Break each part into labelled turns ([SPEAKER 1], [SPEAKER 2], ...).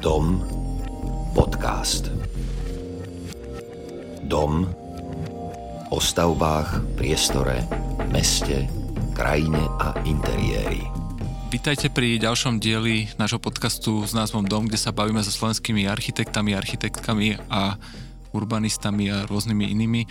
[SPEAKER 1] Dom podcast. Dom o stavbách, priestore, meste, krajine a interiéri.
[SPEAKER 2] Vítajte pri ďalšom dieli nášho podcastu s názvom Dom, kde sa bavíme so slovenskými architektami, architektkami a urbanistami a rôznymi inými. E,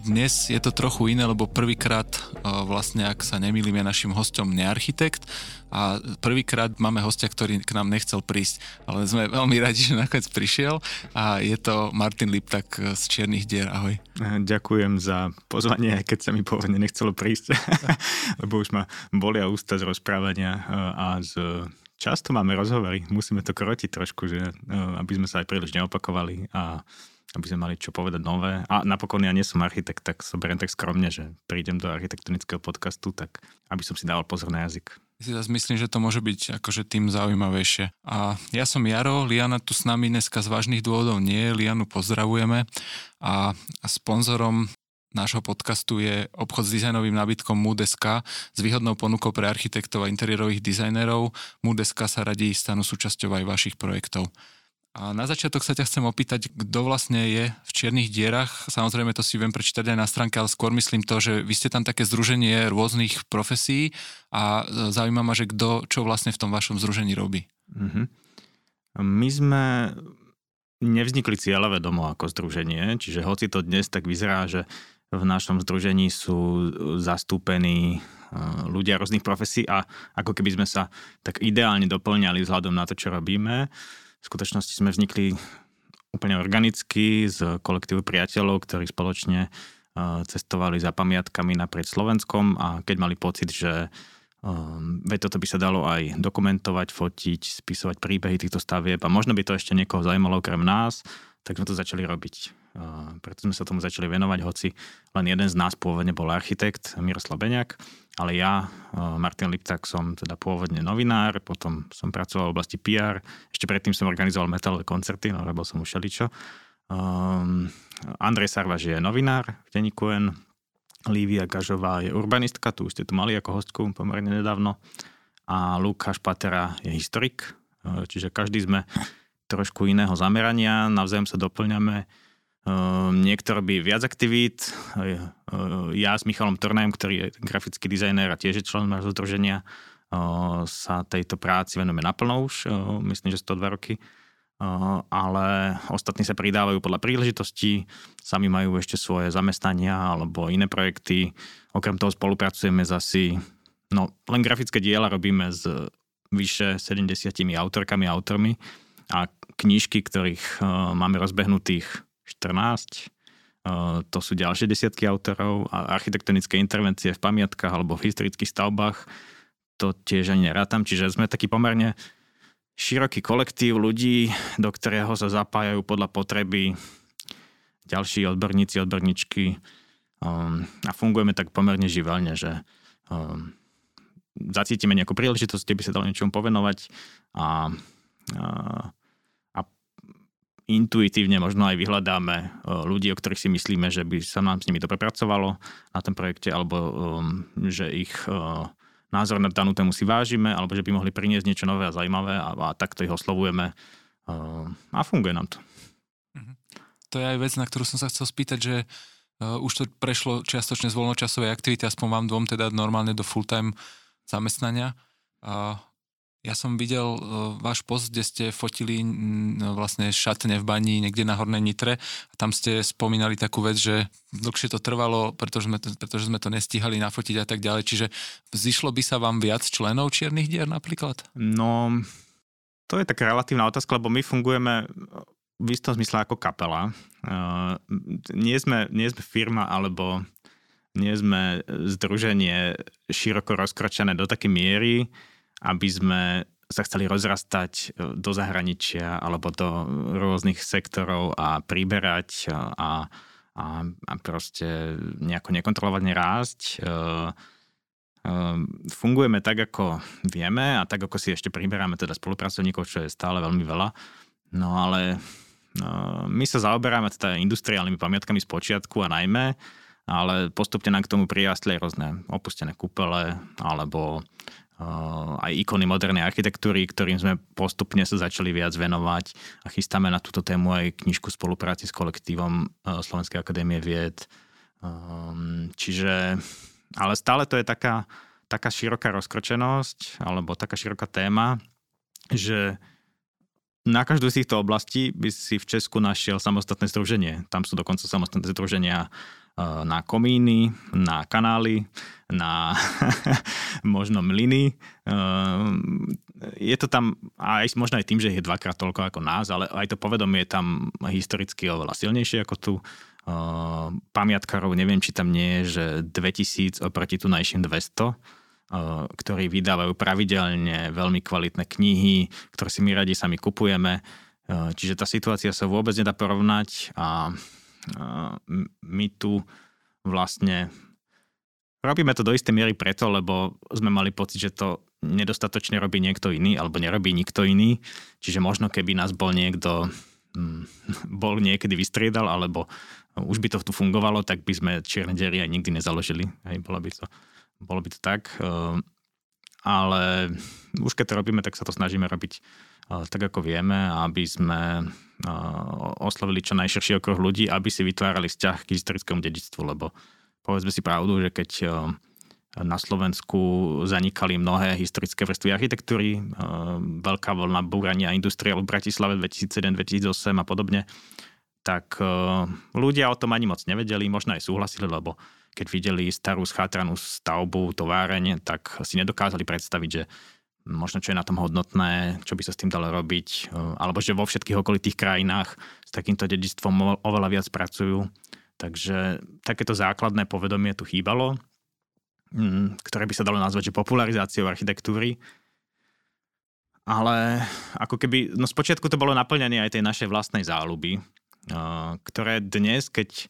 [SPEAKER 2] dnes je to trochu iné, lebo prvýkrát, e, vlastne ak sa nemýlim, je našim hostom nearchitekt a prvýkrát máme hostia, ktorý k nám nechcel prísť, ale sme veľmi radi, že nakoniec prišiel a je to Martin Liptak z Čiernych dier. Ahoj.
[SPEAKER 3] Ďakujem za pozvanie, keď sa mi pôvodne nechcelo prísť, lebo už ma bolia ústa z rozprávania e, a z Často máme rozhovory, musíme to krotiť trošku, že, aby sme sa aj príliš neopakovali a aby sme mali čo povedať nové. A napokon ja nie som architekt, tak sa beriem tak skromne, že prídem do architektonického podcastu, tak aby som si dával pozor na jazyk.
[SPEAKER 2] Ja si zase myslím, že to môže byť akože tým zaujímavejšie. A ja som Jaro, Liana tu s nami dneska z vážnych dôvodov nie, Lianu pozdravujeme a, a sponzorom nášho podcastu je obchod s dizajnovým nábytkom Moodeska s výhodnou ponukou pre architektov a interiérových dizajnerov. Moodeska sa radí stanú súčasťou aj vašich projektov. A na začiatok sa ťa chcem opýtať, kto vlastne je v Čiernych dierach. Samozrejme to si viem prečítať aj na stránke, ale skôr myslím to, že vy ste tam také združenie rôznych profesí a e, zaujíma ma, že kto čo vlastne v tom vašom združení robí. Mm-hmm.
[SPEAKER 3] My sme nevznikli cieľové domo ako združenie, čiže hoci to dnes tak vyzerá, že v našom združení sú zastúpení e, ľudia rôznych profesí a ako keby sme sa tak ideálne doplňali vzhľadom na to, čo robíme, v skutočnosti sme vznikli úplne organicky z kolektívu priateľov, ktorí spoločne cestovali za pamiatkami naprieč Slovenskom a keď mali pocit, že veď toto by sa dalo aj dokumentovať, fotiť, spisovať príbehy týchto stavieb a možno by to ešte niekoho zaujímalo okrem nás, tak sme to začali robiť. Preto sme sa tomu začali venovať, hoci len jeden z nás pôvodne bol architekt, Miroslav Beňak, ale ja, Martin Liptak, som teda pôvodne novinár, potom som pracoval v oblasti PR, ešte predtým som organizoval metalové koncerty, no robil som už. Um, Andrej Sarvaž je novinár v denníku N, Lívia Gažová je urbanistka, tu už ste tu mali ako hostku pomerne nedávno a Lukáš Patera je historik, čiže každý sme trošku iného zamerania, navzájom sa doplňame Ehm, niekto robí viac aktivít. Ja s Michalom Tornajem, ktorý je grafický dizajner a tiež je člen nášho združenia, sa tejto práci venujeme naplno už, myslím, že 102 roky. Ale ostatní sa pridávajú podľa príležitostí, sami majú ešte svoje zamestnania alebo iné projekty. Okrem toho spolupracujeme zasi, no len grafické diela robíme s vyše 70 autorkami a autormi a knižky, ktorých máme rozbehnutých 14. To sú ďalšie desiatky autorov a architektonické intervencie v pamiatkách alebo v historických stavbách. To tiež ani nerátam, čiže sme taký pomerne široký kolektív ľudí, do ktorého sa zapájajú podľa potreby ďalší odborníci, odborníčky a fungujeme tak pomerne živelne, že zacítime nejakú príležitosť, kde by sa dalo niečomu povenovať a, a intuitívne možno aj vyhľadáme e, ľudí, o ktorých si myslíme, že by sa nám s nimi dobre pracovalo na tom projekte, alebo um, že ich e, názor na danú tému si vážime, alebo že by mohli priniesť niečo nové a zaujímavé a, a takto ich oslovujeme e, a funguje nám to.
[SPEAKER 2] Mhm. To je aj vec, na ktorú som sa chcel spýtať, že už to prešlo čiastočne z voľnočasovej aktivity, aspoň vám dvom teda normálne do full-time zamestnania. Ja som videl uh, váš post, kde ste fotili uh, vlastne šatne v bani niekde na Hornej Nitre tam ste spomínali takú vec, že dlhšie to trvalo, pretože sme to, pretože sme to nestíhali nafotiť a tak ďalej. Čiže zišlo by sa vám viac členov Čiernych dier napríklad?
[SPEAKER 3] No, to je taká relatívna otázka, lebo my fungujeme v istom zmysle ako kapela. Uh, nie, sme, nie sme firma alebo nie sme združenie široko rozkročené do takej miery, aby sme sa chceli rozrastať e, do zahraničia alebo do rôznych sektorov a priberať a, a, a proste nejako nekontrolovane rásť. E, e, fungujeme tak, ako vieme a tak, ako si ešte priberáme teda spolupracovníkov, čo je stále veľmi veľa. No ale my sa zaoberáme teda industriálnymi pamiatkami z počiatku a najmä, ale postupne nám k tomu prirastli rôzne opustené kúpele alebo aj ikony modernej architektúry, ktorým sme postupne sa začali viac venovať a chystáme na túto tému aj knižku spolupráci s kolektívom Slovenskej akadémie vied. Čiže, ale stále to je taká, taká široká rozkročenosť alebo taká široká téma, že na každú z týchto oblastí by si v Česku našiel samostatné združenie. Tam sú dokonca samostatné združenia na komíny, na kanály, na možno mlyny. E, je to tam aj možno aj tým, že je dvakrát toľko ako nás, ale aj to povedomie je tam historicky oveľa silnejšie ako tu. E, pamiatkárov neviem, či tam nie je, že 2000 oproti tunajším 200 ktorí vydávajú pravidelne veľmi kvalitné knihy, ktoré si my radi sami kupujeme. Čiže tá situácia sa vôbec nedá porovnať a my tu vlastne robíme to do istej miery preto, lebo sme mali pocit, že to nedostatočne robí niekto iný alebo nerobí nikto iný. Čiže možno keby nás bol niekto hm, bol niekedy vystriedal, alebo už by to tu fungovalo, tak by sme čierne dery aj nikdy nezaložili. Hej, bolo by to bolo by to tak. Ehm, ale už keď to robíme, tak sa to snažíme robiť eh, tak, ako vieme, aby sme oslovili čo najširší okruh ľudí, aby si vytvárali vzťah k historickému dedictvu, lebo povedzme si pravdu, že keď na Slovensku zanikali mnohé historické vrstvy architektúry, veľká voľna búrania industriálu v Bratislave 2007-2008 a podobne, tak ľudia o tom ani moc nevedeli, možno aj súhlasili, lebo keď videli starú schatranú stavbu, továreň, tak si nedokázali predstaviť, že možno čo je na tom hodnotné, čo by sa s tým dalo robiť, e, alebo že vo všetkých okolitých krajinách s takýmto dedictvom oveľa viac pracujú. Takže takéto základné povedomie tu chýbalo, mm, ktoré by sa dalo nazvať, že popularizáciou architektúry. Ale ako keby, no spočiatku to bolo naplňanie aj tej našej vlastnej záľuby, e, ktoré dnes, keď e,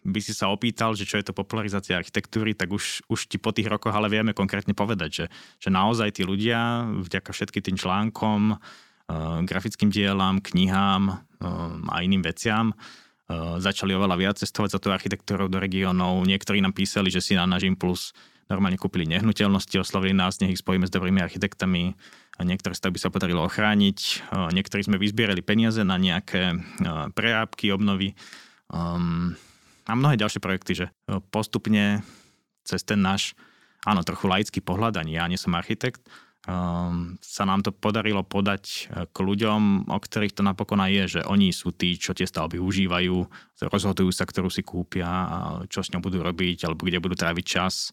[SPEAKER 3] by si sa opýtal, že čo je to popularizácia architektúry, tak už, už ti po tých rokoch ale vieme konkrétne povedať, že, že naozaj tí ľudia vďaka všetkým tým článkom, uh, grafickým dielam, knihám uh, a iným veciam uh, začali oveľa viac cestovať za tú architektúrou do regiónov. Niektorí nám písali, že si na náš impuls normálne kúpili nehnuteľnosti, oslovili nás, nech ich spojíme s dobrými architektami. A niektoré stavby sa podarilo ochrániť. Niektorí sme vyzbierali peniaze na nejaké prerábky, obnovy. Um, a mnohé ďalšie projekty, že e, postupne cez ten náš, áno, trochu laický pohľad, ani ja nie som architekt, um, sa nám to podarilo podať e, k ľuďom, o ktorých to napokon aj je, že oni sú tí, čo tie stavby užívajú, rozhodujú sa, ktorú si kúpia, čo s ňou budú robiť, alebo kde budú tráviť čas.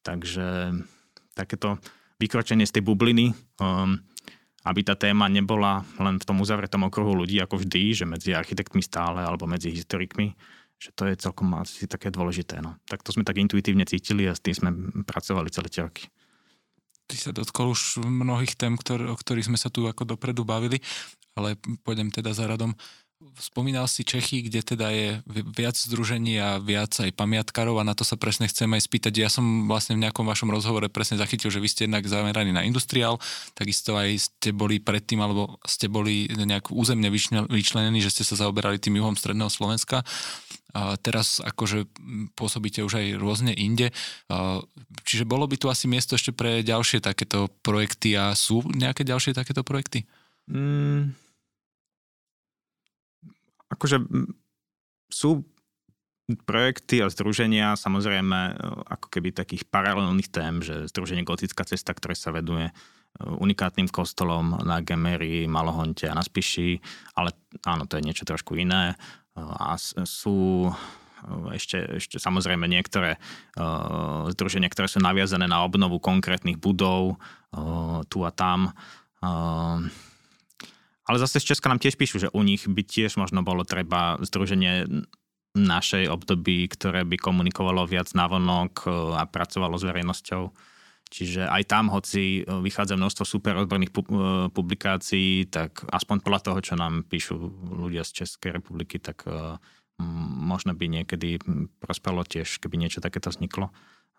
[SPEAKER 3] Takže takéto vykročenie z tej bubliny, um, aby tá téma nebola len v tom uzavretom okruhu ľudí, ako vždy, že medzi architektmi stále alebo medzi historikmi, že to je celkom asi také dôležité. No. Tak to sme tak intuitívne cítili a s tým sme pracovali celé tie roky.
[SPEAKER 2] Ty sa dotkol už mnohých tém, ktor- o ktorých sme sa tu ako dopredu bavili, ale pôjdem teda za radom. Spomínal si Čechy, kde teda je viac združení a viac aj pamiatkarov a na to sa presne chcem aj spýtať. Ja som vlastne v nejakom vašom rozhovore presne zachytil, že vy ste jednak zameraní na industriál, takisto aj ste boli predtým, alebo ste boli nejak územne vyčlenení, že ste sa zaoberali tým juhom stredného Slovenska. Teraz akože pôsobíte už aj rôzne inde. Čiže bolo by tu asi miesto ešte pre ďalšie takéto projekty a sú nejaké ďalšie takéto projekty? Mm,
[SPEAKER 3] akože sú projekty a združenia samozrejme e, ako keby takých paralelných tém, že združenie Gotická cesta, ktoré sa veduje e, unikátnym kostolom na Gemery, Malohonte a na Spiši, ale áno, to je niečo trošku iné. A sú ešte, ešte samozrejme niektoré uh, združenia, ktoré sú naviazané na obnovu konkrétnych budov uh, tu a tam. Uh, ale zase z Česka nám tiež píšu, že u nich by tiež možno bolo treba združenie našej období, ktoré by komunikovalo viac navonok a pracovalo s verejnosťou. Čiže aj tam, hoci e, vychádza množstvo super odborných e, publikácií, tak aspoň podľa toho, čo nám píšu ľudia z Českej republiky, tak možno by niekedy prospelo tiež, keby niečo takéto vzniklo.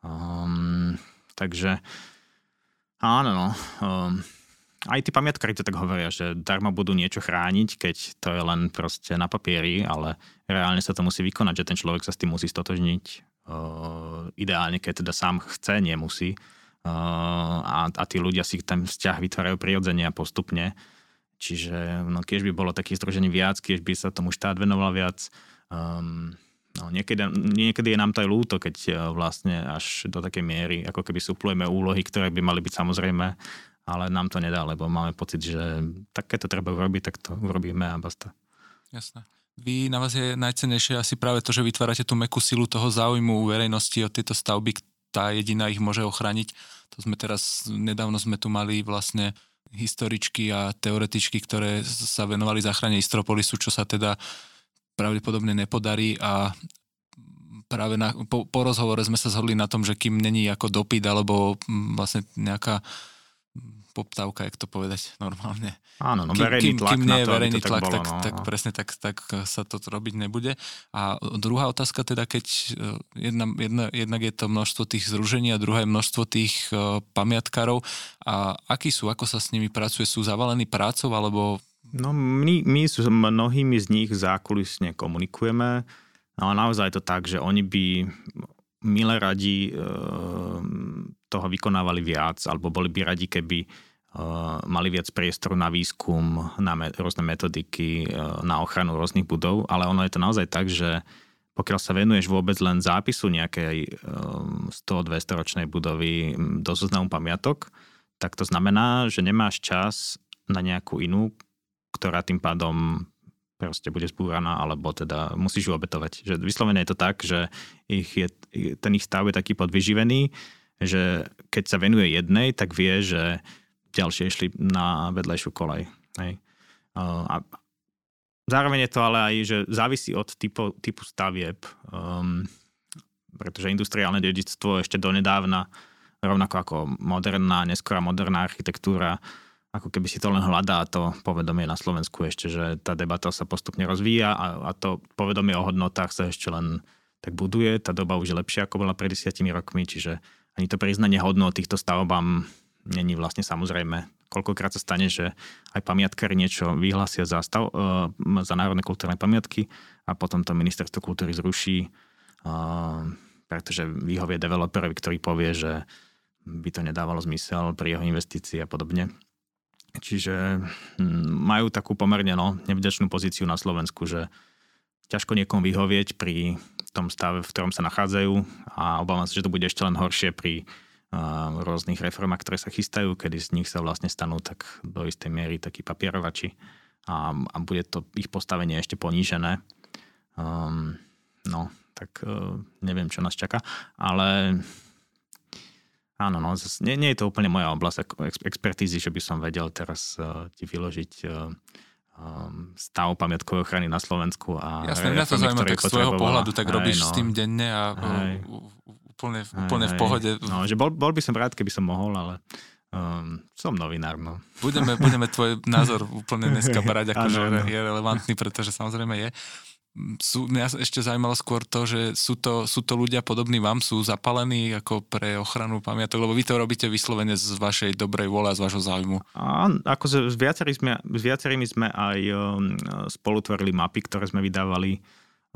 [SPEAKER 3] Um, takže áno, no. Um, aj tí pamiatkári to tak hovoria, že darmo budú niečo chrániť, keď to je len proste na papieri, ale reálne sa to musí vykonať, že ten človek sa s tým musí stotožniť. Uh, ideálne, keď teda sám chce, nemusí. A, a tí ľudia si ten vzťah vytvárajú prirodzene a postupne. Čiže no, keď by bolo takých združení viac, keď by sa tomu štát venoval viac, um, no, niekedy, niekedy je nám to aj ľúto, keď uh, vlastne až do takej miery, ako keby suplujeme úlohy, ktoré by mali byť samozrejme, ale nám to nedá, lebo máme pocit, že takéto treba urobiť, tak to urobíme a basta.
[SPEAKER 2] Jasné. Vy, na vás je najcenejšie asi práve to, že vytvárate tú mekú silu toho záujmu verejnosti od tejto stavby, tá jediná ich môže ochrániť. To sme teraz, nedávno sme tu mali vlastne historičky a teoretičky, ktoré sa venovali záchrane Istropolisu, čo sa teda pravdepodobne nepodarí a práve na, po, po rozhovore sme sa zhodli na tom, že kým není ako dopyt alebo vlastne nejaká poptávka, jak to povedať normálne.
[SPEAKER 3] Áno, no verejný tlak kým, kým nie je
[SPEAKER 2] verejný to, tlak,
[SPEAKER 3] bolo,
[SPEAKER 2] tak,
[SPEAKER 3] no,
[SPEAKER 2] tak
[SPEAKER 3] no.
[SPEAKER 2] presne tak, tak sa to robiť nebude. A druhá otázka teda, keď e, jedna, jedna, jednak je to množstvo tých zružení a druhé množstvo tých uh, pamiatkárov a akí sú, ako sa s nimi pracuje, sú zavalení prácou alebo...
[SPEAKER 3] No my, my s mnohými z nich zákulisne komunikujeme, ale naozaj je to tak, že oni by milé radi e, toho vykonávali viac, alebo boli by radi, keby e, mali viac priestoru na výskum, na me, rôzne metodiky, e, na ochranu rôznych budov, ale ono je to naozaj tak, že pokiaľ sa venuješ vôbec len zápisu nejakej 100-200 ročnej budovy do zoznamu pamiatok, tak to znamená, že nemáš čas na nejakú inú, ktorá tým pádom proste bude zbúraná, alebo teda musíš ju obetovať. Že vyslovene je to tak, že ich je, ten ich stav je taký podvyživený, že keď sa venuje jednej, tak vie, že ďalšie išli na vedlejšiu kolej. Hej. A zároveň je to ale aj, že závisí od typu, typu stavieb, um, pretože industriálne dedictvo ešte donedávna, rovnako ako moderná, neskorá moderná architektúra, ako keby si to len hľadá to povedomie na Slovensku ešte, že tá debata sa postupne rozvíja a, a to povedomie o hodnotách sa ešte len tak buduje. Tá doba už je lepšia, ako bola pred desiatimi rokmi, čiže ani to priznanie hodnot týchto stavbám není vlastne samozrejme. Koľkokrát sa stane, že aj pamiatkári niečo vyhlásia za, stav, uh, za národné kultúrne pamiatky a potom to ministerstvo kultúry zruší, uh, pretože vyhovie developerovi, ktorý povie, že by to nedávalo zmysel pri jeho investícii a podobne. Čiže hm, majú takú pomerne no, nevďačnú pozíciu na Slovensku, že ťažko niekomu vyhovieť pri tom stave, v ktorom sa nachádzajú a obávam sa, že to bude ešte len horšie pri uh, rôznych reformách, ktoré sa chystajú, kedy z nich sa vlastne stanú tak do istej miery takí papierovači a, a bude to ich postavenie ešte ponížené. Um, no, tak uh, neviem, čo nás čaká, ale Áno, no, nie, nie je to úplne moja oblasť expertízy, že by som vedel teraz uh, ti vyložiť uh, stav pamiatkovej ochrany na Slovensku. A
[SPEAKER 2] Jasne, mňa to zaujíma tak z tvojho pohľadu, tak robíš no, s tým denne a hej, úplne, úplne hej, v pohode.
[SPEAKER 3] No, že bol, bol by som rád, keby som mohol, ale um, som novinár. No.
[SPEAKER 2] Budeme, budeme tvoj názor úplne dneska brať, ako že je relevantný, pretože samozrejme je sú, mňa ešte zaujímalo skôr to, že sú to, sú to ľudia podobní vám, sú zapalení ako pre ochranu pamiatok, lebo vy to robíte vyslovene z vašej dobrej vôle a z vašho záujmu.
[SPEAKER 3] A ako s, viacerými sme, s viacerými sme aj um, spolutvorili mapy, ktoré sme vydávali,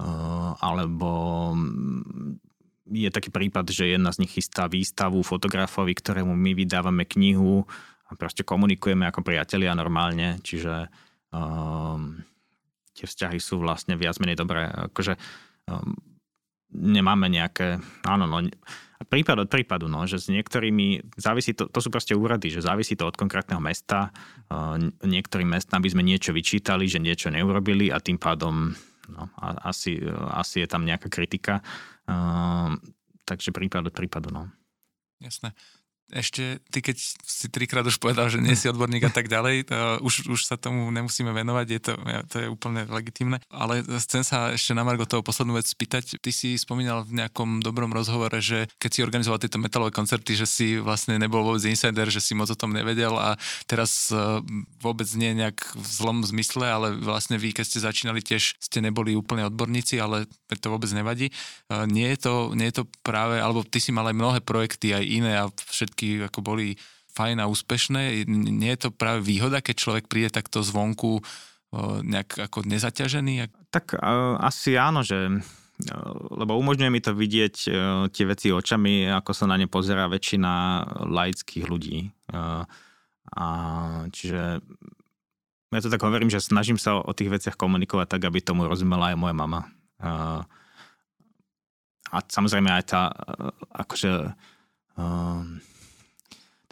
[SPEAKER 3] uh, alebo um, je taký prípad, že jedna z nich chystá výstavu fotografovi, ktorému my vydávame knihu a proste komunikujeme ako priatelia normálne, čiže um, tie vzťahy sú vlastne viac menej dobré. Akože um, nemáme nejaké, áno, no, prípad od prípadu, no, že s niektorými, závisí to, to sú proste úrady, že závisí to od konkrétneho mesta. Uh, niektorým mestám by sme niečo vyčítali, že niečo neurobili a tým pádom no, asi, asi je tam nejaká kritika. Uh, takže prípad od prípadu, no.
[SPEAKER 2] Jasné ešte, ty keď si trikrát už povedal, že nie si odborník a tak ďalej, to už, už sa tomu nemusíme venovať, je to, to je úplne legitimné. Ale chcem sa ešte na Margo toho poslednú vec spýtať. Ty si spomínal v nejakom dobrom rozhovore, že keď si organizoval tieto metalové koncerty, že si vlastne nebol vôbec insider, že si moc o tom nevedel a teraz e, vôbec nie nejak v zlom zmysle, ale vlastne vy, keď ste začínali, tiež ste neboli úplne odborníci, ale to vôbec nevadí. E, nie je to, nie je to práve, alebo ty si mal aj mnohé projekty, aj iné a všetky všetky ako boli fajn a úspešné. Nie je to práve výhoda, keď človek príde takto zvonku nejak ako nezaťažený?
[SPEAKER 3] Tak uh, asi áno, že lebo umožňuje mi to vidieť tie veci očami, ako sa na ne pozerá väčšina laických ľudí. A čiže ja to tak hovorím, že snažím sa o tých veciach komunikovať tak, aby tomu rozumela aj moja mama. A samozrejme aj tá, akože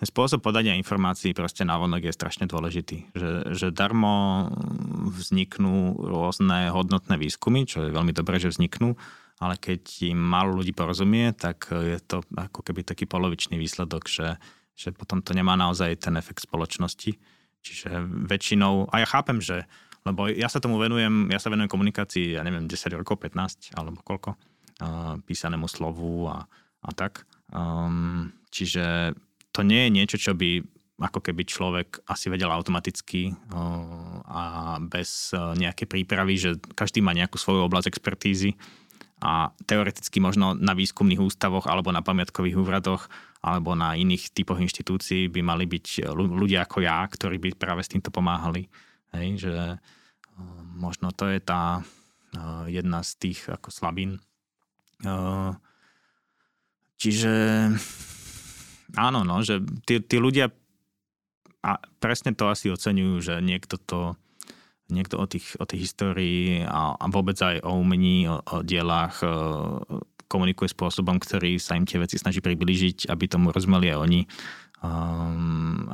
[SPEAKER 3] ten spôsob podania informácií proste na vonok je strašne dôležitý. Že, že darmo vzniknú rôzne hodnotné výskumy, čo je veľmi dobré, že vzniknú, ale keď im málo ľudí porozumie, tak je to ako keby taký polovičný výsledok, že, že potom to nemá naozaj ten efekt spoločnosti. Čiže väčšinou, a ja chápem, že, lebo ja sa tomu venujem, ja sa venujem komunikácii, ja neviem, 10 rokov, 15 alebo koľko, písanému slovu a, a tak. Um, čiže to nie je niečo, čo by ako keby človek asi vedel automaticky a bez nejakej prípravy, že každý má nejakú svoju oblasť expertízy a teoreticky možno na výskumných ústavoch alebo na pamiatkových úradoch alebo na iných typoch inštitúcií by mali byť ľudia ako ja, ktorí by práve s týmto pomáhali. Hej, že možno to je tá jedna z tých ako slabín. Čiže Áno, no, že tí, tí ľudia a presne to asi oceňujú, že niekto to niekto o, tých, o tej histórii a, a vôbec aj o umení, o, o dielách e, komunikuje spôsobom, ktorý sa im tie veci snaží priblížiť, aby tomu rozumeli aj oni. Um,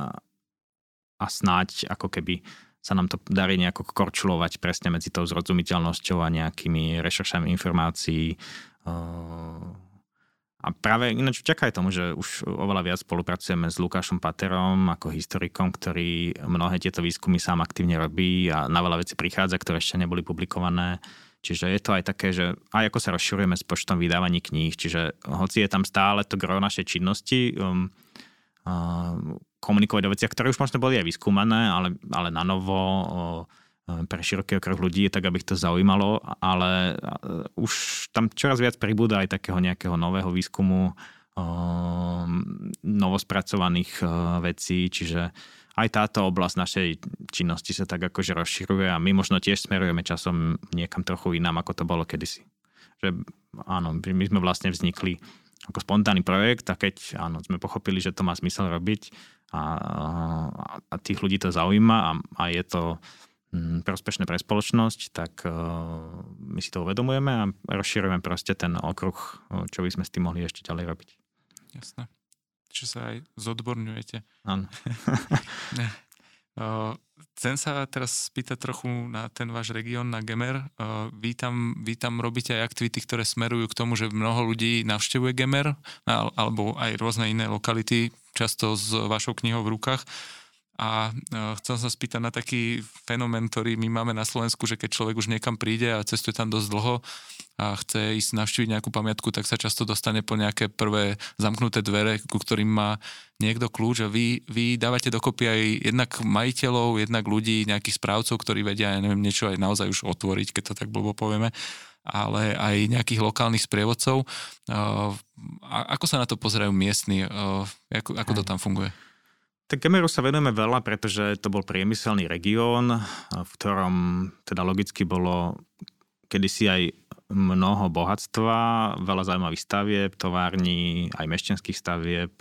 [SPEAKER 3] a snáď ako keby sa nám to darí nejako korčulovať presne medzi tou zrozumiteľnosťou a nejakými rešeršami informácií. Uh, a práve ináč čakaj tomu, že už oveľa viac spolupracujeme s Lukášom Paterom ako historikom, ktorý mnohé tieto výskumy sám aktívne robí a na veľa vecí prichádza, ktoré ešte neboli publikované. Čiže je to aj také, že aj ako sa rozširujeme s počtom vydávaní kníh, čiže hoci je tam stále to gro našej činnosti, um, uh, komunikovať o veciach, ktoré už možno boli aj vyskúmané, ale, ale na novo, uh, pre široký okruh ľudí, tak aby ich to zaujímalo, ale už tam čoraz viac pribúda aj takého nejakého nového výskumu, novospracovaných vecí, čiže aj táto oblasť našej činnosti sa tak akože rozširuje a my možno tiež smerujeme časom niekam trochu inám, ako to bolo kedysi. Že áno, my sme vlastne vznikli ako spontánny projekt a keď áno, sme pochopili, že to má smysel robiť a, a tých ľudí to zaujíma a, a je to prospešné pre spoločnosť, tak uh, my si to uvedomujeme a rozširujeme proste ten okruh, uh, čo by sme s tým mohli ešte ďalej robiť.
[SPEAKER 2] Jasné. Čiže sa aj zodborňujete.
[SPEAKER 3] Áno.
[SPEAKER 2] uh, chcem sa teraz spýtať trochu na ten váš región, na Gemer. Vy, tam, vy tam robíte aj aktivity, ktoré smerujú k tomu, že mnoho ľudí navštevuje Gemer, alebo aj rôzne iné lokality, často s vašou knihou v rukách. A e, chcem sa spýtať na taký fenomén, ktorý my máme na Slovensku, že keď človek už niekam príde a cestuje tam dosť dlho a chce ísť navštíviť nejakú pamiatku, tak sa často dostane po nejaké prvé zamknuté dvere, ku ktorým má niekto kľúč a vy, vy dávate dokopy aj jednak majiteľov, jednak ľudí, nejakých správcov, ktorí vedia, ja neviem, niečo aj naozaj už otvoriť, keď to tak blbo povieme ale aj nejakých lokálnych sprievodcov. Uh, ako sa na to pozerajú miestni? Uh, ako, ako to tam funguje?
[SPEAKER 3] Tak Kemeru sa venujeme veľa, pretože to bol priemyselný región, v ktorom teda logicky bolo kedysi aj mnoho bohatstva, veľa zaujímavých stavieb, tovární, aj mešťanských stavieb,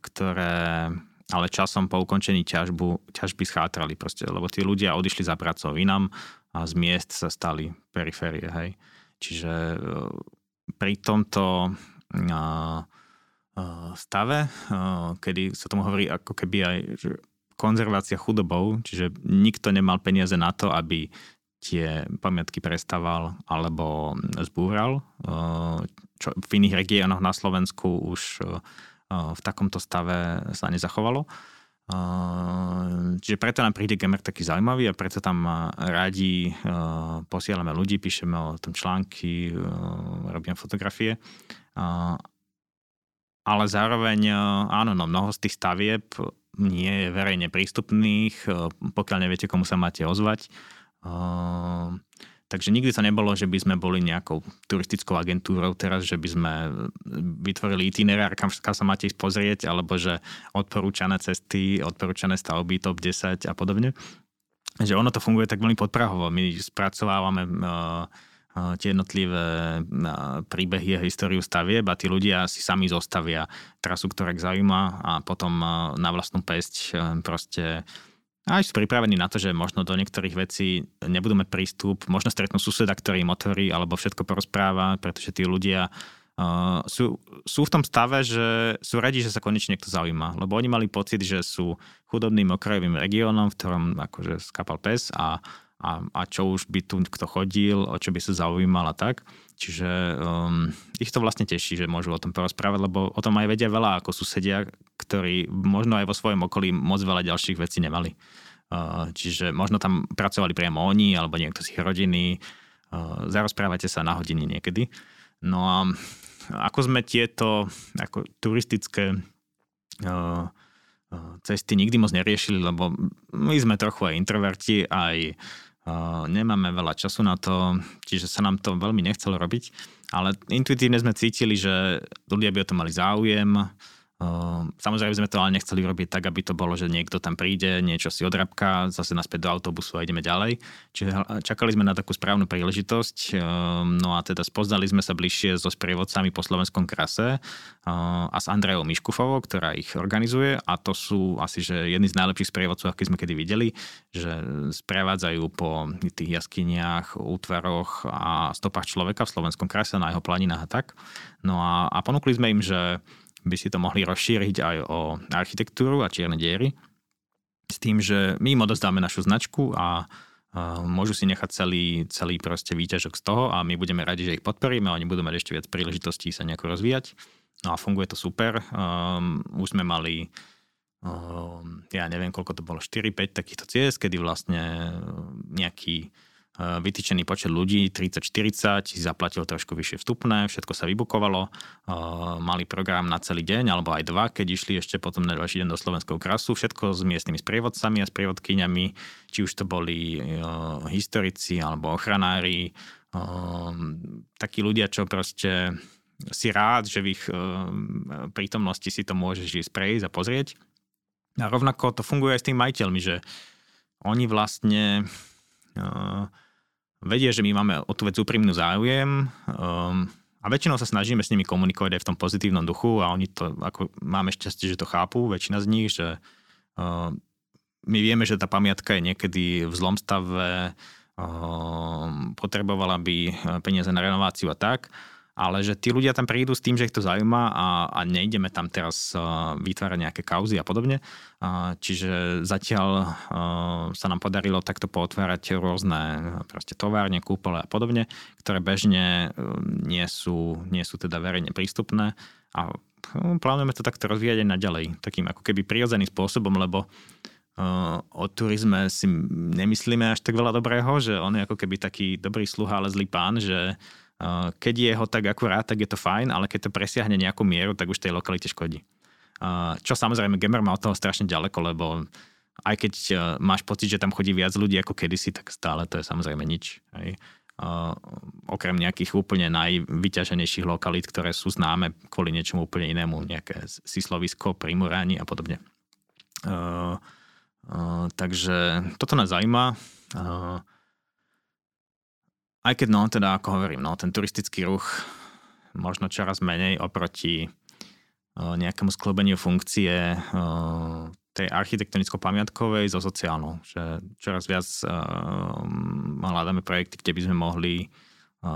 [SPEAKER 3] ktoré ale časom po ukončení ťažbu, ťažby schátrali proste, lebo tí ľudia odišli za pracou inám a z miest sa stali periférie, hej. Čiže e, pri tomto stave, kedy sa tomu hovorí ako keby aj konzervácia chudobou, čiže nikto nemal peniaze na to, aby tie pamiatky prestával alebo zbúral, čo v iných regiónoch na Slovensku už v takomto stave sa nezachovalo. Čiže preto nám príde Gemer taký zaujímavý a preto tam radi posielame ľudí, píšeme o tom články, robíme fotografie ale zároveň e, áno, no, mnoho z tých stavieb nie je verejne prístupných, e, pokiaľ neviete, komu sa máte ozvať. E, takže nikdy to nebolo, že by sme boli nejakou turistickou agentúrou teraz, že by sme vytvorili itinerár, kam, kam sa máte ísť pozrieť, alebo že odporúčané cesty, odporúčané stavby, top 10 a podobne. Že ono to funguje tak veľmi podprahovo. My spracovávame uh, tie jednotlivé príbehy a históriu stavieb a tí ľudia si sami zostavia trasu, ktorá ich zaujíma a potom na vlastnú pesť proste aj sú pripravení na to, že možno do niektorých vecí nebudú mať prístup, možno stretnú suseda, ktorý im otvorí alebo všetko porozpráva, pretože tí ľudia uh, sú, sú v tom stave, že sú radi, že sa konečne niekto zaujíma, lebo oni mali pocit, že sú chudobným okrajovým regiónom, v ktorom akože skapal pes a a, a čo už by tu kto chodil, o čo by sa zaujímal a tak. Čiže um, ich to vlastne teší, že môžu o tom porozprávať, lebo o tom aj vedia veľa ako susedia, ktorí možno aj vo svojom okolí moc veľa ďalších vecí nemali. Uh, čiže možno tam pracovali priamo oni, alebo niekto z ich rodiny. Uh, zarozprávate sa na hodiny niekedy. No a ako sme tieto ako turistické uh, cesty nikdy moc neriešili, lebo my sme trochu aj introverti, aj nemáme veľa času na to, čiže sa nám to veľmi nechcelo robiť, ale intuitívne sme cítili, že ľudia by o to mali záujem, samozrejme sme to ale nechceli robiť tak, aby to bolo, že niekto tam príde, niečo si odrabká, zase naspäť do autobusu a ideme ďalej. Čiže čakali sme na takú správnu príležitosť, ehm, no a teda spoznali sme sa bližšie so sprievodcami po slovenskom krase ehm, a s Andrejou Miškufovou, ktorá ich organizuje a to sú asi že jedni z najlepších sprievodcov, aký sme kedy videli, že sprevádzajú po tých jaskyniach, útvaroch a stopách človeka v slovenskom krase na jeho planinách a tak. No a, a ponúkli sme im, že by si to mohli rozšíriť aj o architektúru a čierne diery. S tým, že my im odozdáme našu značku a môžu si nechať celý, celý proste výťažok z toho a my budeme radi, že ich podporíme a oni budú mať ešte viac príležitostí sa nejako rozvíjať. No a funguje to super. Um, už sme mali um, ja neviem, koľko to bolo, 4-5 takýchto ciest, kedy vlastne nejaký vytýčený počet ľudí, 30-40, zaplatil trošku vyššie vstupné, všetko sa vybukovalo, eh, mali program na celý deň, alebo aj dva, keď išli ešte potom na ďalší deň do Slovenského krasu, všetko s miestnymi sprievodcami a sprievodkyňami, či už to boli eh, historici alebo ochranári, takí ľudia, čo proste si rád, že v ich prítomnosti si to môžeš ísť prejsť a pozrieť. A rovnako to funguje aj s tým majiteľmi, že oni vlastne vedia, že my máme o tú vec úprimnú záujem um, a väčšinou sa snažíme s nimi komunikovať aj v tom pozitívnom duchu a oni to, ako máme šťastie, že to chápu, väčšina z nich, že uh, my vieme, že tá pamiatka je niekedy v zlom stave, uh, potrebovala by peniaze na renováciu a tak ale že tí ľudia tam prídu s tým, že ich to zaujíma a, a nejdeme tam teraz uh, vytvárať nejaké kauzy a podobne. Uh, čiže zatiaľ uh, sa nám podarilo takto potvárať rôzne proste továrne, kúpole a podobne, ktoré bežne nie sú, nie sú teda verejne prístupné a plánujeme to takto rozvíjať aj naďalej, takým ako keby prirodzeným spôsobom, lebo o turizme si nemyslíme až tak veľa dobrého, že on je ako keby taký dobrý sluha, ale zlý pán, že keď je ho tak akurát, tak je to fajn, ale keď to presiahne nejakú mieru, tak už tej lokalite škodí. Čo samozrejme Gamer má od toho strašne ďaleko, lebo aj keď e, máš pocit, že tam chodí viac ľudí ako kedysi, tak stále to je samozrejme nič. Hej. Uh, okrem nejakých úplne najvyťaženejších lokalít, ktoré sú známe kvôli niečomu úplne inému, nejaké síslovisko, primorání a podobne. Uh, uh, takže toto nás zaujíma. Uh, aj keď no, teda ako hovorím, no, ten turistický ruch možno čoraz menej oproti o, nejakému sklobeniu funkcie o, tej architektonicko-pamiatkovej so sociálnou. Že čoraz viac o, hľadáme projekty, kde by sme mohli o,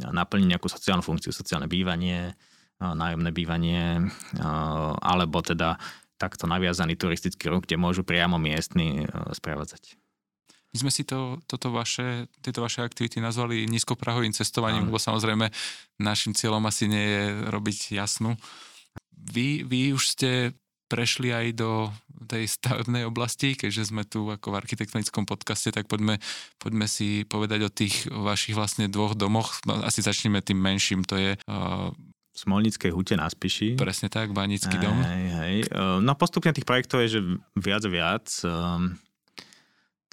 [SPEAKER 3] naplniť nejakú sociálnu funkciu, sociálne bývanie, o, nájomné bývanie, o, alebo teda takto naviazaný turistický ruch, kde môžu priamo miestni sprevádzať.
[SPEAKER 2] My sme si to, toto vaše, tieto vaše aktivity nazvali nízkoprahovým cestovaním, lebo samozrejme našim cieľom asi nie je robiť jasnú. Vy, vy už ste prešli aj do tej stavebnej oblasti, keďže sme tu ako v architektonickom podcaste, tak poďme, poďme si povedať o tých vašich vlastne dvoch domoch. Asi začneme tým menším, to je uh,
[SPEAKER 3] v Smolnickej hute na Spiši.
[SPEAKER 2] Presne tak, Banický dom.
[SPEAKER 3] Hej, hej. No postupne tých projektov je, že viac a viac. Um,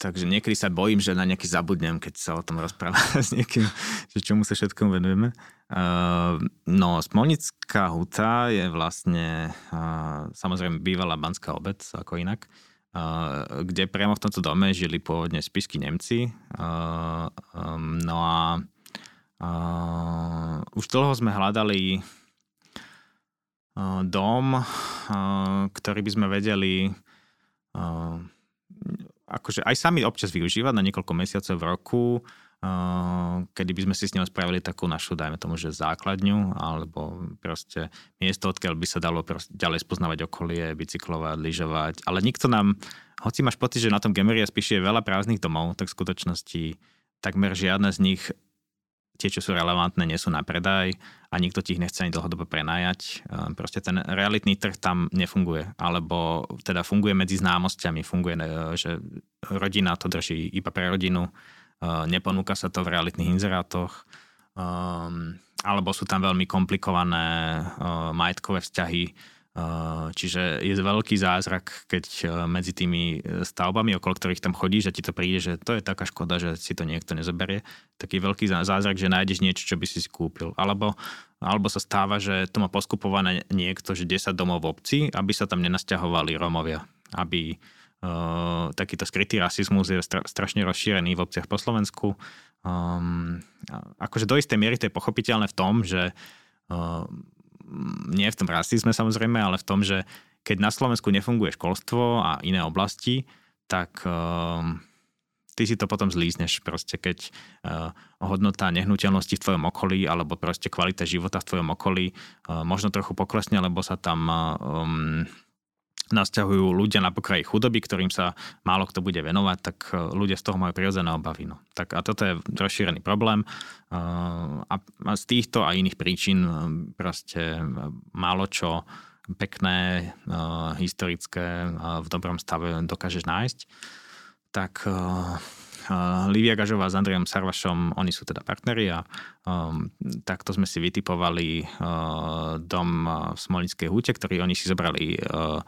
[SPEAKER 3] Takže niekedy sa bojím, že na nejaký zabudnem, keď sa o tom rozpráva s niekým, že čomu sa všetkom venujeme. Uh, no, Smolnická huta je vlastne uh, samozrejme bývalá banská obec, ako inak, uh, kde priamo v tomto dome žili pôvodne spišskí Nemci. Uh, um, no a Uh, už dlho sme hľadali uh, dom, uh, ktorý by sme vedeli uh, akože aj sami občas využívať na niekoľko mesiacov v roku, uh, kedy by sme si s ňou spravili takú našu, dajme tomu, že základňu, alebo proste miesto, odkiaľ by sa dalo ďalej spoznávať okolie, bicyklovať, lyžovať, ale nikto nám, hoci máš pocit, že na tom Gemeria spíš je veľa prázdnych domov, tak v skutočnosti takmer žiadne z nich tie, čo sú relevantné, nie sú na predaj a nikto ti ich nechce ani dlhodobo prenajať. Ehm, proste ten realitný trh tam nefunguje. Alebo teda funguje medzi známosťami, funguje, e, že rodina to drží iba pre rodinu, e, neponúka sa to v realitných inzerátoch, ehm, alebo sú tam veľmi komplikované e, majetkové vzťahy, Čiže je veľký zázrak, keď medzi tými e, stavbami, okolo ktorých tam chodíš a ti to príde, že to je taká škoda, že si to niekto nezoberie. Taký veľký zázrak, že nájdeš niečo, čo by si si kúpil. Alebo, alebo sa stáva, že to má poskupované niekto, že 10 domov v obci, aby sa tam nenasťahovali Romovia. Aby uh, takýto skrytý rasizmus je stra, strašne rozšírený v obciach po Slovensku. Um, akože do istej miery to je pochopiteľné v tom, že nie v tom rasizme samozrejme, ale v tom, že keď na Slovensku nefunguje školstvo a iné oblasti, tak uh, ty si to potom zlízneš proste, keď uh, hodnota nehnuteľnosti v tvojom okolí alebo proste kvalita života v tvojom okolí uh, možno trochu poklesne, lebo sa tam um, nasťahujú ľudia na pokraji chudoby, ktorým sa málo kto bude venovať, tak e, ľudia z toho majú prirodzené obavy. No. Tak, a toto je rozšírený problém e, a, z týchto a iných príčin e, proste málo čo pekné, historické v dobrom stave dokážeš nájsť. Tak Livia Gažová s Andrejom Sarvašom, oni sú teda partneri a um, takto sme si vytipovali uh, dom v Smolnickej húte, ktorý oni si zobrali uh,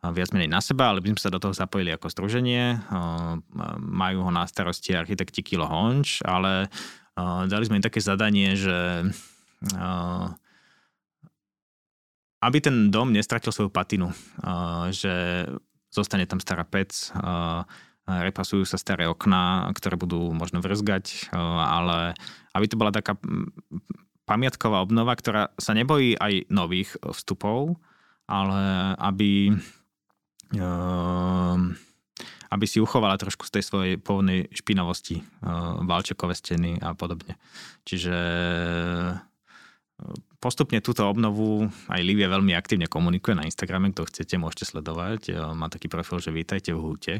[SPEAKER 3] viac menej na seba, ale by sme sa do toho zapojili ako združenie. Majú ho na starosti architekti Kilo Honč, ale dali sme im také zadanie, že aby ten dom nestratil svoju patinu, že zostane tam stará pec, repasujú sa staré okná, ktoré budú možno vrzgať, ale aby to bola taká pamiatková obnova, ktorá sa nebojí aj nových vstupov, ale aby aby si uchovala trošku z tej svojej pôvodnej špinavosti, ehm, valčekové steny a podobne. Čiže ehm, postupne túto obnovu aj Livia veľmi aktívne komunikuje na Instagrame, kto chcete, môžete sledovať. Má taký profil, že vítajte v húte.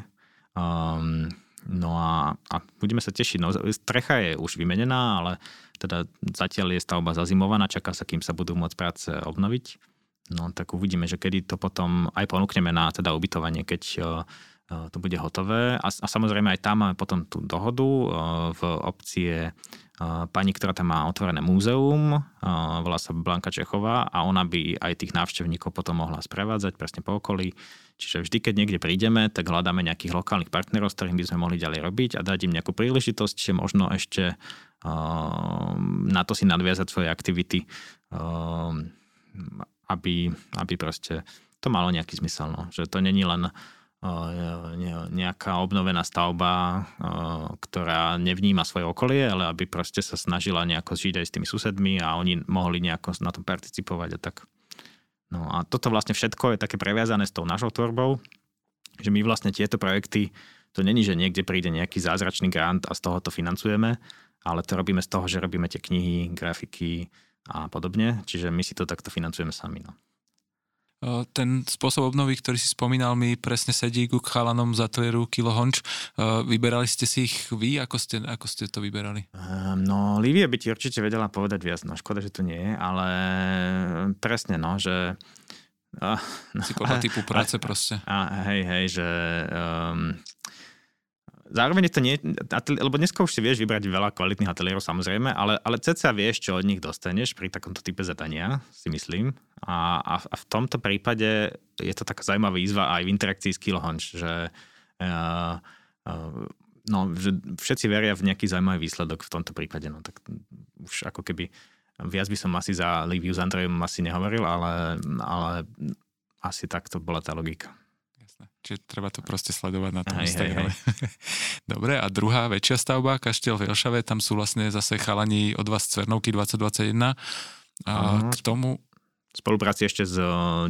[SPEAKER 3] Um, no a, a budeme sa tešiť. No, strecha je už vymenená, ale teda zatiaľ je stavba zazimovaná, čaká sa, kým sa budú môcť práce obnoviť. No tak uvidíme, že kedy to potom aj ponúkneme na teda ubytovanie, keď e, e, to bude hotové. A, a samozrejme aj tam máme potom tú dohodu. E, v obci je pani, ktorá tam má otvorené múzeum, volá sa Blanka Čechová a ona by aj tých návštevníkov potom mohla sprevádzať presne po okolí. Čiže vždy, keď niekde prídeme, tak hľadáme nejakých lokálnych partnerov, s ktorými by sme mohli ďalej robiť a dať im nejakú príležitosť, že možno ešte na to si nadviazať svoje aktivity aby, aby proste to malo nejaký zmysel. No. Že to není len nejaká obnovená stavba, ktorá nevníma svoje okolie, ale aby proste sa snažila nejako žiť aj s tými susedmi a oni mohli nejako na tom participovať a tak. No a toto vlastne všetko je také previazané s tou našou tvorbou, že my vlastne tieto projekty, to není, že niekde príde nejaký zázračný grant a z toho to financujeme, ale to robíme z toho, že robíme tie knihy, grafiky, a podobne. Čiže my si to takto financujeme sami. No.
[SPEAKER 2] Ten spôsob obnovy, ktorý si spomínal, mi presne sedí ku chalanom za ateliéru Kilo Honč. Vyberali ste si ich vy? Ako ste, ako ste to vyberali?
[SPEAKER 3] Ehm, no, Lívia by ti určite vedela povedať viac. No, škoda, že to nie je, ale presne, no, že...
[SPEAKER 2] No, si podľa typu práce a, proste.
[SPEAKER 3] A, hej, hej, že um, Zároveň je to nie, lebo dneska už si vieš vybrať veľa kvalitných ateliérov samozrejme, ale, ale ceca vieš, čo od nich dostaneš pri takomto type zadania, si myslím. A, a, a v tomto prípade je to taká zaujímavá výzva aj v interakcii s Kilohonč, že, uh, uh, no, že všetci veria v nejaký zaujímavý výsledok v tomto prípade. No, tak už ako keby viac by som asi za Liviu s Andrejom asi nehovoril, ale, ale asi tak to bola tá logika.
[SPEAKER 2] Čiže treba to proste sledovať na tom Instagrame. Hej, hej. Dobre, a druhá väčšia stavba, kaštiel v Jelšave, tam sú vlastne zase chalani od vás z Cvernovky 2021. A uh-huh. k tomu...
[SPEAKER 3] Spolupráci ešte s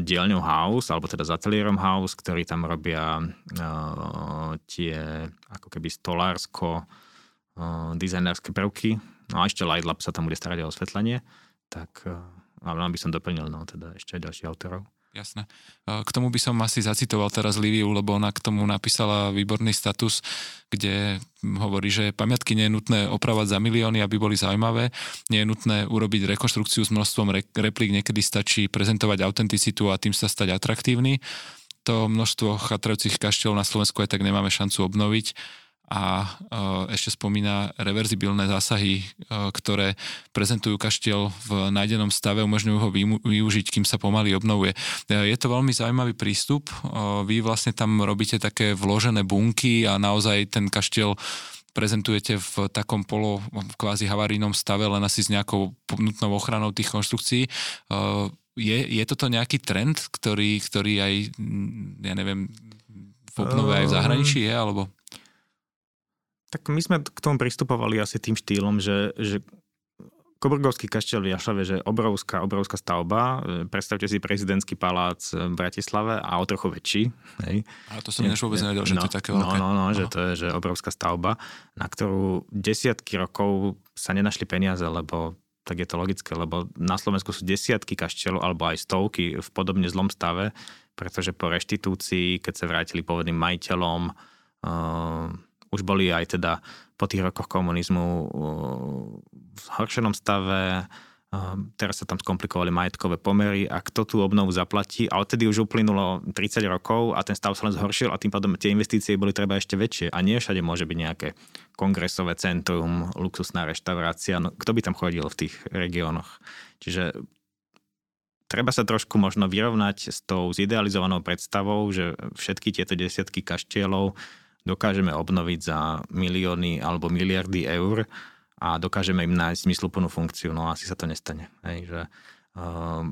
[SPEAKER 3] dielňou House, alebo teda s ateliérom House, ktorí tam robia uh, tie ako keby stolársko uh, dizajnerské prvky. No a ešte Light Lab sa tam bude starať o osvetlenie. Tak uh, ale by som doplnil no, teda ešte aj ďalších autorov.
[SPEAKER 2] Jasné. K tomu by som asi zacitoval teraz Liviu, lebo ona k tomu napísala výborný status, kde hovorí, že pamiatky nie je nutné opravať za milióny, aby boli zaujímavé. Nie je nutné urobiť rekonštrukciu s množstvom replík, niekedy stačí prezentovať autenticitu a tým sa stať atraktívny. To množstvo chatrajúcich kaštieľov na Slovensku aj tak nemáme šancu obnoviť a ešte spomína reverzibilné zásahy, ktoré prezentujú kaštiel v nájdenom stave, umožňujú ho využiť, kým sa pomaly obnovuje. Je to veľmi zaujímavý prístup. Vy vlastne tam robíte také vložené bunky a naozaj ten kaštiel prezentujete v takom polo kvázi havarínom stave, len asi s nejakou nutnou ochranou tých konštrukcií. Je, je toto nejaký trend, ktorý, ktorý aj, ja neviem, v obnove aj v zahraničí je, alebo?
[SPEAKER 3] Tak my sme k tomu pristupovali asi tým štýlom, že, že Koburgovský kaštiel v Jašave, že obrovská, obrovská stavba. E, predstavte si prezidentský palác v Bratislave a o trochu väčší. Hej.
[SPEAKER 2] A to som než vôbec nevedel, že
[SPEAKER 3] no,
[SPEAKER 2] to je také
[SPEAKER 3] veľké. No, no, no, že to je že obrovská stavba, na ktorú desiatky rokov sa nenašli peniaze, lebo tak je to logické, lebo na Slovensku sú desiatky kaštielov alebo aj stovky v podobne zlom stave, pretože po reštitúcii, keď sa vrátili pôvodným majiteľom, uh, už boli aj teda po tých rokoch komunizmu uh, v horšenom stave, uh, teraz sa tam skomplikovali majetkové pomery. A kto tú obnovu zaplatí? A odtedy už uplynulo 30 rokov a ten stav sa len zhoršil a tým pádom tie investície boli treba ešte väčšie. A nie všade môže byť nejaké kongresové centrum, luxusná reštaurácia, no kto by tam chodil v tých regiónoch. Čiže treba sa trošku možno vyrovnať s tou zidealizovanou predstavou, že všetky tieto desiatky kaštielov dokážeme obnoviť za milióny alebo miliardy eur a dokážeme im nájsť zmysluplnú funkciu. No asi sa to nestane. Hej, že, uh,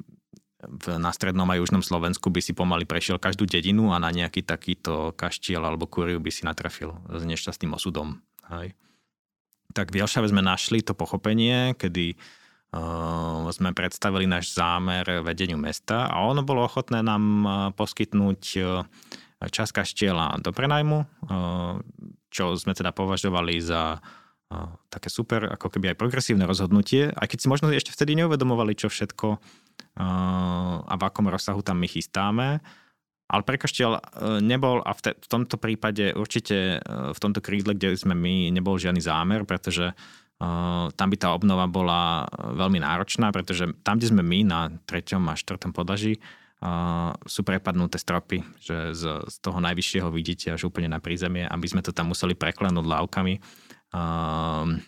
[SPEAKER 3] v, na strednom a južnom Slovensku by si pomaly prešiel každú dedinu a na nejaký takýto kaštiel alebo kuriu by si natrafil s nešťastným osudom. Hej. Tak v Jelšave sme našli to pochopenie, kedy uh, sme predstavili náš zámer vedeniu mesta a ono bolo ochotné nám uh, poskytnúť uh, časť kaštieľa do prenajmu, eh, čo sme teda považovali za eh, také super, ako keby aj progresívne rozhodnutie, aj keď si možno ešte vtedy neuvedomovali, čo všetko eh, a v akom rozsahu tam my chystáme. Ale pre kaštiel nebol a v, te, v tomto prípade určite v tomto krídle, kde sme my, nebol žiadny zámer, pretože tam by tá obnova bola veľmi náročná, pretože tam, kde sme my na treťom a štvrtom podlaží, sú prepadnuté stropy, že z, z toho najvyššieho vidíte až úplne na prízemie, aby sme to tam museli preklenúť lávkami. Uh,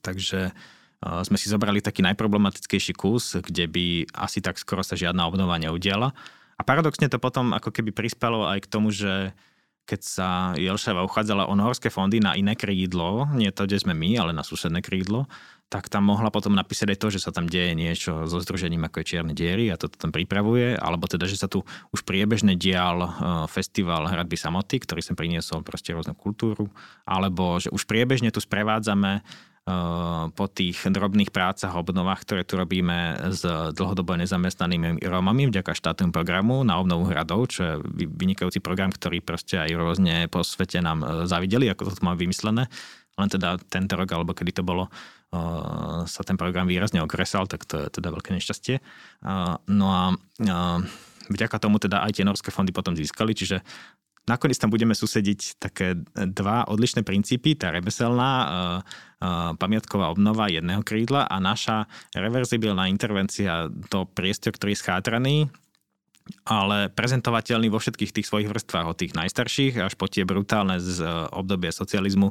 [SPEAKER 3] takže uh, sme si zobrali taký najproblematickejší kus, kde by asi tak skoro sa žiadna obnova neudiala. A paradoxne to potom ako keby prispelo aj k tomu, že keď sa Jelšava uchádzala o norské fondy na iné krídlo, nie to, kde sme my, ale na susedné krídlo, tak tam mohla potom napísať aj to, že sa tam deje niečo so združením ako je Čierne diery a to tam pripravuje, alebo teda, že sa tu už priebežne dial e, festival hradby samoty, ktorý sem priniesol proste rôznu kultúru, alebo že už priebežne tu sprevádzame po tých drobných prácach a obnovách, ktoré tu robíme s dlhodobo nezamestnanými Rómami vďaka štátnym programu na obnovu hradov, čo je vynikajúci program, ktorý proste aj rôzne po svete nám e, zavideli, ako to tu má vymyslené. Len teda tento rok, alebo kedy to bolo, sa ten program výrazne okresal, tak to je teda veľké nešťastie. No a vďaka tomu teda aj tie norské fondy potom získali, čiže nakoniec tam budeme susediť také dva odlišné princípy, tá remeselná pamiatková obnova jedného krídla a naša reverzibilná intervencia do priestor, ktorý je schátraný, ale prezentovateľný vo všetkých tých svojich vrstvách, od tých najstarších až po tie brutálne z obdobia socializmu,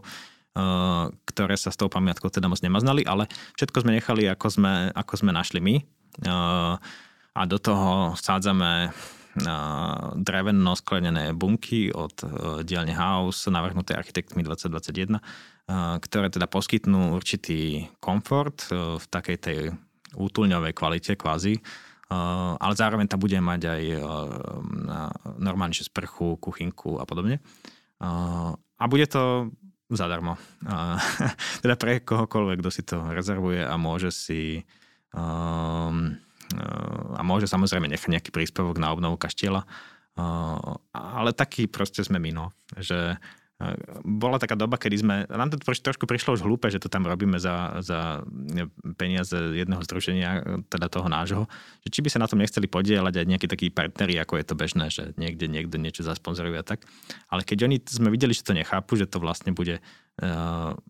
[SPEAKER 3] ktoré sa s tou pamiatkou teda moc nemaznali, ale všetko sme nechali, ako sme, ako sme našli my. A do toho vsádzame eh, dreveno sklenené bunky od dielne House, navrhnuté architektmi 2021, ktoré teda poskytnú určitý komfort v takej tej útulňovej kvalite kvázi, ale zároveň tam budeme mať aj normálne sprchu, kuchynku a podobne. A bude to zadarmo. teda pre kohokoľvek, kto si to rezervuje a môže si a môže samozrejme nechať nejaký príspevok na obnovu kaštieľa. Ale taký proste sme my, no. Že bola taká doba, kedy sme, nám to trošku prišlo už hlúpe, že to tam robíme za, za peniaze jedného združenia, teda toho nášho, že či by sa na tom nechceli podielať aj nejakí takí partneri, ako je to bežné, že niekde niekto niečo zasponzoruje a tak. Ale keď oni sme videli, že to nechápu, že to vlastne bude,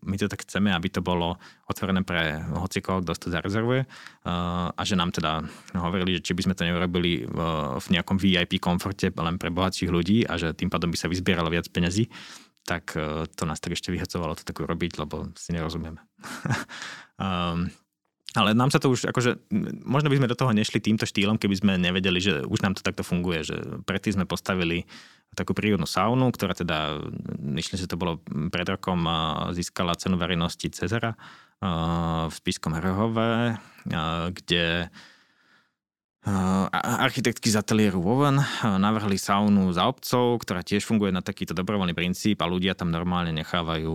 [SPEAKER 3] my to tak chceme, aby to bolo otvorené pre hocikoho, kto to zarezervuje uh, a že nám teda hovorili, že či by sme to neurobili uh, v nejakom VIP komforte len pre bohatších ľudí a že tým pádom by sa vyzbieralo viac peniazí, tak to nás tak ešte vyhecovalo to tak urobiť, lebo si nerozumieme. um, ale nám sa to už, akože, možno by sme do toho nešli týmto štýlom, keby sme nevedeli, že už nám to takto funguje, že predtým sme postavili takú prírodnú saunu, ktorá teda, myslím, že to bolo pred rokom, získala cenu verejnosti Cezara v Spiskom Hrhove, kde architektky z ateliéru Woven navrhli saunu za obcov, ktorá tiež funguje na takýto dobrovoľný princíp a ľudia tam normálne nechávajú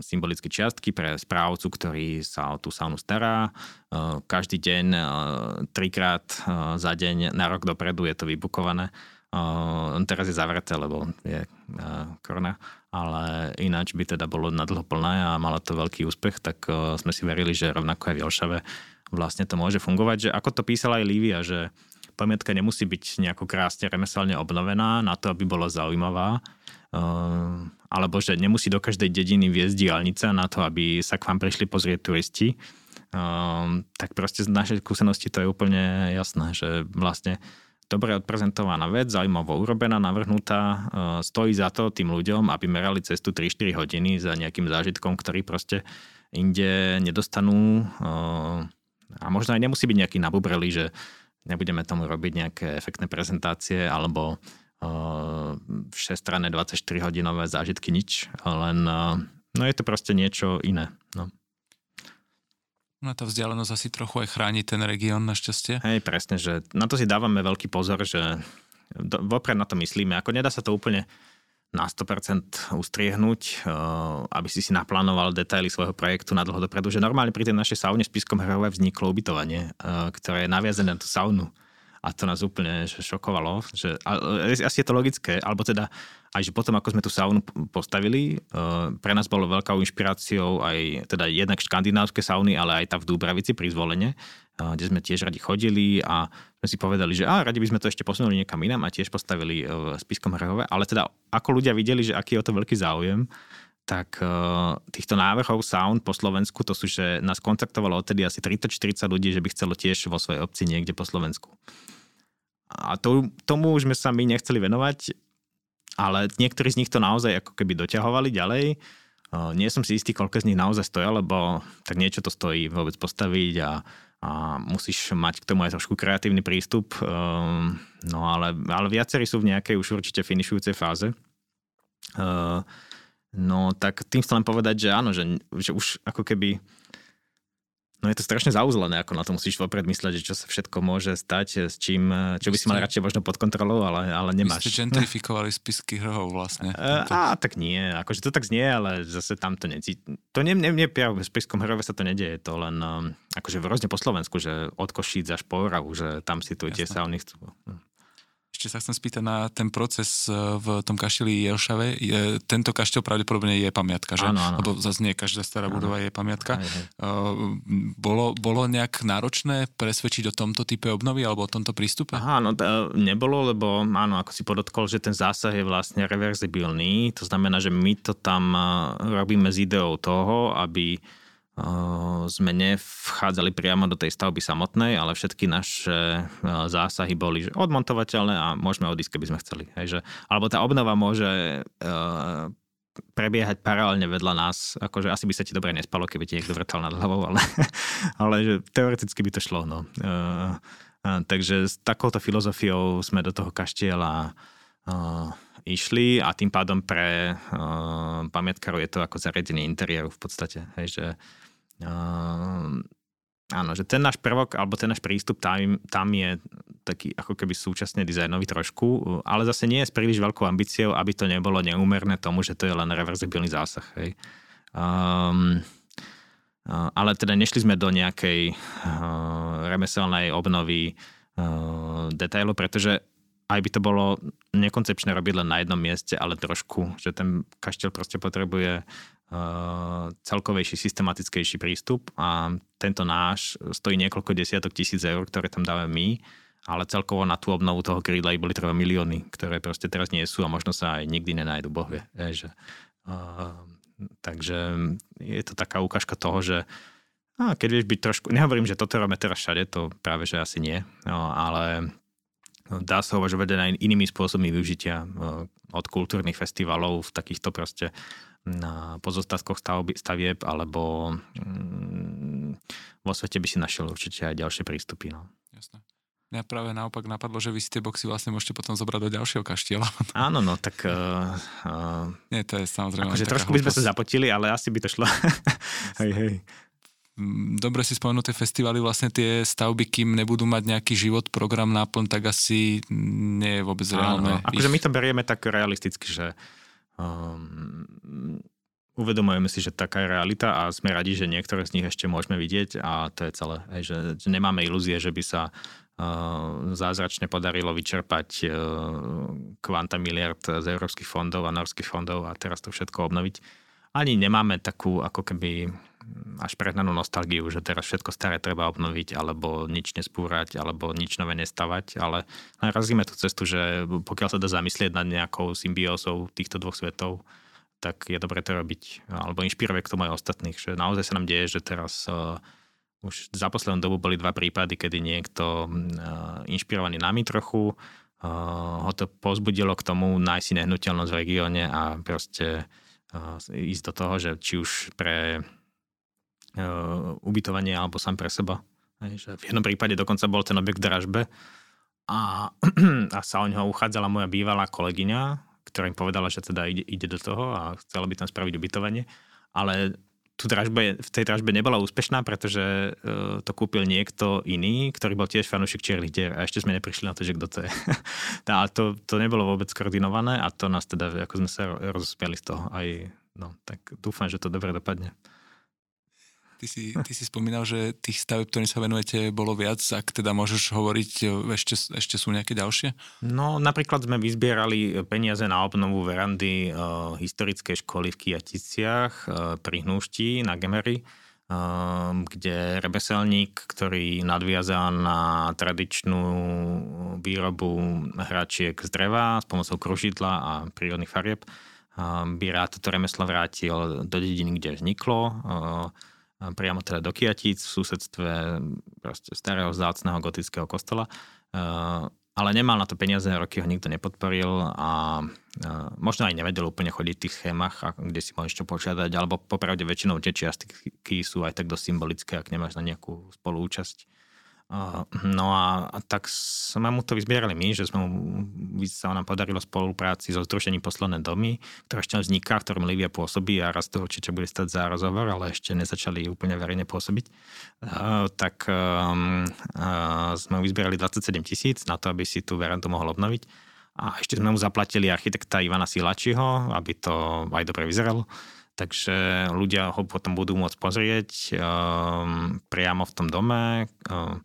[SPEAKER 3] symbolické čiastky pre správcu, ktorý sa o tú saunu stará. Každý deň, trikrát za deň, na rok dopredu je to vybukované. Teraz je zavreté, lebo je korona, ale ináč by teda bolo nadlho plné a malo to veľký úspech, tak sme si verili, že rovnako aj v Jelšave vlastne to môže fungovať, že ako to písala aj Lívia, že pamiatka nemusí byť nejako krásne remeselne obnovená na to, aby bola zaujímavá, uh, alebo že nemusí do každej dediny viesť diálnica na to, aby sa k vám prišli pozrieť turisti. Uh, tak proste z našej skúsenosti to je úplne jasné, že vlastne dobre odprezentovaná vec, zaujímavo urobená, navrhnutá, uh, stojí za to tým ľuďom, aby merali cestu 3-4 hodiny za nejakým zážitkom, ktorý proste inde nedostanú a možno aj nemusí byť nejaký nabubrelý, že nebudeme tomu robiť nejaké efektné prezentácie alebo uh, 6 24 hodinové zážitky, nič, len uh, no je to proste niečo iné. No.
[SPEAKER 2] No tá vzdialenosť asi trochu aj chráni ten región našťastie.
[SPEAKER 3] Hej, presne, že na to si dávame veľký pozor, že do, vopred na to myslíme. Ako nedá sa to úplne na 100% ustriehnúť, eh, aby si si naplánoval detaily svojho projektu na dlho dopredu, že normálne pri tej našej saune v Spiskom Hrove vzniklo ubytovanie, eh, ktoré je naviazené na tú saunu. A to nás úplne šokovalo. Že, asi je to logické, alebo teda aj, že potom, ako sme tú saunu postavili, eh, pre nás bolo veľkou inšpiráciou aj teda jednak škandinávske sauny, ale aj tá v Dúbravici pri zvolenie, kde sme tiež radi chodili a sme si povedali, že á, radi by sme to ešte posunuli niekam inám a tiež postavili v Spiskom Hrhove, ale teda ako ľudia videli, že aký je o to veľký záujem, tak týchto návrhov sound po Slovensku, to sú, že nás kontaktovalo odtedy asi 30-40 ľudí, že by chcelo tiež vo svojej obci niekde po Slovensku. A to, tomu už sme sa my nechceli venovať, ale niektorí z nich to naozaj ako keby doťahovali ďalej. Nie som si istý, koľko z nich naozaj stoja, lebo tak niečo to stojí vôbec postaviť a a musíš mať k tomu aj trošku kreatívny prístup. No ale, ale viacerí sú v nejakej už určite finišujúcej fáze. No tak tým chcem len povedať, že áno, že, že už ako keby No je to strašne zauzlené, ako na to musíš vopred mysleť, že čo sa všetko môže stať, s čím, čo by si mal radšej možno pod kontrolou, ale, ale nemáš.
[SPEAKER 2] Vy ste gentrifikovali spisky hrhov vlastne.
[SPEAKER 3] Uh, á, tak nie, akože to tak znie, ale zase tam to necíti. To nie, nie, nie v spiskom hrove sa to nedieje, to len akože v rôzne po Slovensku, že od Košíc až po Oravu, že tam si tu tie sauny chcú.
[SPEAKER 2] Ešte sa chcem spýtať na ten proces e, v tom kašteli Jelšave. Je, tento kaštel pravdepodobne je pamiatka, že?
[SPEAKER 3] Áno, áno.
[SPEAKER 2] Lebo zase nie každá stará áno. budova je pamiatka. Aj, aj. Uh, bolo, bolo nejak náročné presvedčiť o tomto type obnovy alebo o tomto prístupe?
[SPEAKER 3] Aha, no to nebolo, lebo áno, ako si podotkol, že ten zásah je vlastne reverzibilný. To znamená, že my to tam e, robíme s ideou toho, aby sme nevchádzali priamo do tej stavby samotnej, ale všetky naše zásahy boli že odmontovateľné a môžeme odísť, keby sme chceli. Hej, alebo tá obnova môže prebiehať paralelne vedľa nás. Akože asi by sa ti dobre nespalo, keby ti niekto vrtal nad hlavou, ale, ale že teoreticky by to šlo. No. Takže s takouto filozofiou sme do toho kaštieľa išli a tým pádom pre uh, pamiatkárov je to ako zariadenie interiéru v podstate. Hej, že uh, áno, že ten náš prvok, alebo ten náš prístup tam, tam je taký ako keby súčasne dizajnový trošku, ale zase nie je s príliš veľkou ambíciou, aby to nebolo neúmerné tomu, že to je len reverzibilný zásah. Hej. Um, ale teda nešli sme do nejakej uh, remeselnej obnovy uh, detailu, pretože aj by to bolo nekoncepčné robiť len na jednom mieste, ale trošku, že ten kaštiel proste potrebuje celkovejší, systematickejší prístup a tento náš stojí niekoľko desiatok tisíc eur, ktoré tam dáme my, ale celkovo na tú obnovu toho krídla i boli treba milióny, ktoré proste teraz nie sú a možno sa aj nikdy nenájdu, boh vie. Je, že, uh, takže je to taká ukážka toho, že a keď vieš byť trošku, nehovorím, že toto robíme teraz všade, to práve, že asi nie, no, ale dá sa uvažovať aj inými spôsobmi využitia od kultúrnych festivalov v takýchto proste na pozostatkoch stavieb, alebo mm, vo svete by si našiel určite aj ďalšie prístupy. No.
[SPEAKER 2] Jasné. Mňa práve naopak napadlo, že vy si tie boxy vlastne môžete potom zobrať do ďalšieho kaštieľa.
[SPEAKER 3] Áno, no tak... Uh,
[SPEAKER 2] uh, Nie, to je samozrejme...
[SPEAKER 3] Akože trošku by sme sa zapotili, ale asi by to šlo. hej, hej.
[SPEAKER 2] Mm, dobre si spomenuté festivaly, vlastne tie stavby, kým nebudú mať nejaký život, program, náplň, tak asi nie je vôbec reálne.
[SPEAKER 3] Áno, akože my to berieme tak realisticky, že um, uvedomujeme si, že taká je realita a sme radi, že niektoré z nich ešte môžeme vidieť a to je celé. Hej, že, nemáme ilúzie, že by sa uh, zázračne podarilo vyčerpať uh, kvanta miliard z európskych fondov a norských fondov a teraz to všetko obnoviť. Ani nemáme takú ako keby až prehnanú nostalgiu, že teraz všetko staré treba obnoviť, alebo nič nespúrať, alebo nič nové nestavať, ale razíme tú cestu, že pokiaľ sa dá zamyslieť nad nejakou symbiózou týchto dvoch svetov, tak je dobre to robiť, alebo inšpirovať k tomu aj ostatných, že naozaj sa nám deje, že teraz uh, už za poslednú dobu boli dva prípady, kedy niekto uh, inšpirovaný nami trochu, uh, ho to pozbudilo k tomu nájsť si nehnuteľnosť v regióne a proste ísť do toho, že či už pre ubytovanie alebo sám pre seba. Hej, že v jednom prípade dokonca bol ten objekt v dražbe a, a sa o neho uchádzala moja bývalá kolegyňa, ktorá im povedala, že teda ide, ide do toho a chcela by tam spraviť ubytovanie. Ale tu dražbe, v tej dražbe nebola úspešná, pretože uh, to kúpil niekto iný, ktorý bol tiež fanúšik dier a ešte sme neprišli na to, že kto to je. a to, to nebolo vôbec koordinované a to nás teda, ako sme sa rozspiali z toho aj, no, tak dúfam, že to dobre dopadne.
[SPEAKER 2] Ty si, ty si spomínal, že tých staveb, ktorým sa venujete, bolo viac. Ak teda môžeš hovoriť, ešte, ešte sú nejaké ďalšie?
[SPEAKER 3] No, napríklad sme vyzbierali peniaze na obnovu verandy uh, historickej školy v Kijaticiach uh, pri Hnúšti na Gemery, uh, kde remeselník, ktorý nadviazal na tradičnú výrobu hračiek z dreva s pomocou kružidla a prírodných farieb, uh, by rád toto remeslo vrátil do dediny, kde vzniklo. Uh, priamo teda do Kiatíc v susedstve proste starého zácného gotického kostola. Ale nemal na to peniaze, roky ho nikto nepodporil a možno aj nevedel úplne chodiť v tých schémach, kde si môžeš čo požiadať, alebo popravde väčšinou tie čiastky sú aj tak dosť symbolické, ak nemáš na nejakú spoluúčasť. No a, tak sme mu to vyzbierali my, že sme mu, sa nám podarilo spolupráci so Združením Posledné domy, ktoré ešte vzniká, v ktorom Livia pôsobí a raz to určite bude stať za rozhovor, ale ešte nezačali úplne verejne pôsobiť. Uh, tak um, uh, sme mu vyzbierali 27 tisíc na to, aby si tú verandu mohol obnoviť. A ešte sme mu zaplatili architekta Ivana Silačiho, aby to aj dobre vyzeralo takže ľudia ho potom budú môcť pozrieť um, priamo v tom dome. Um,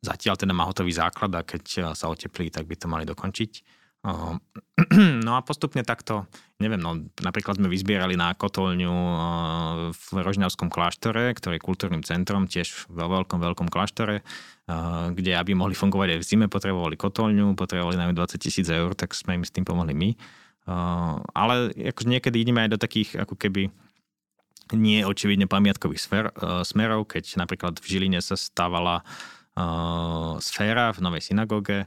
[SPEAKER 3] zatiaľ teda má hotový základ a keď sa oteplí, tak by to mali dokončiť. Um, no a postupne takto, neviem, no napríklad sme vyzbierali na kotolňu uh, v Rožňavskom kláštore, ktorý je kultúrnym centrom, tiež vo veľkom, veľkom kláštore, uh, kde aby mohli fungovať aj v zime, potrebovali kotolňu, potrebovali najmä 20 tisíc eur, tak sme im s tým pomohli my. Ale akože niekedy ideme aj do takých ako keby nie očividne pamiatkových smerov, keď napríklad v Žiline sa stávala sféra v novej synagóge,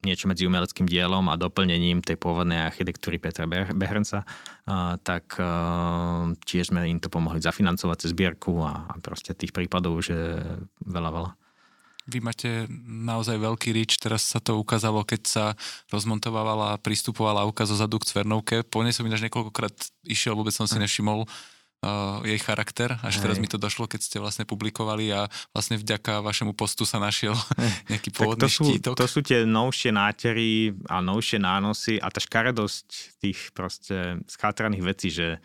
[SPEAKER 3] niečo medzi umeleckým dielom a doplnením tej pôvodnej architektúry Petra Behrnca, tak tiež sme im to pomohli zafinancovať cez zbierku a, a proste tých prípadov už je veľa, veľa.
[SPEAKER 2] Vy máte naozaj veľký rič, teraz sa to ukázalo, keď sa rozmontovala a pristupovala auka zo zadu k Cvernovke. Po nej som ináč niekoľkokrát išiel, vôbec som si hm. nevšimol uh, jej charakter. Až Hej. teraz mi to došlo, keď ste vlastne publikovali a vlastne vďaka vašemu postu sa našiel nejaký pôvodný
[SPEAKER 3] to sú,
[SPEAKER 2] štítok.
[SPEAKER 3] To sú tie novšie nátery a novšie nánosy a tá škaredosť tých proste schátraných vecí, že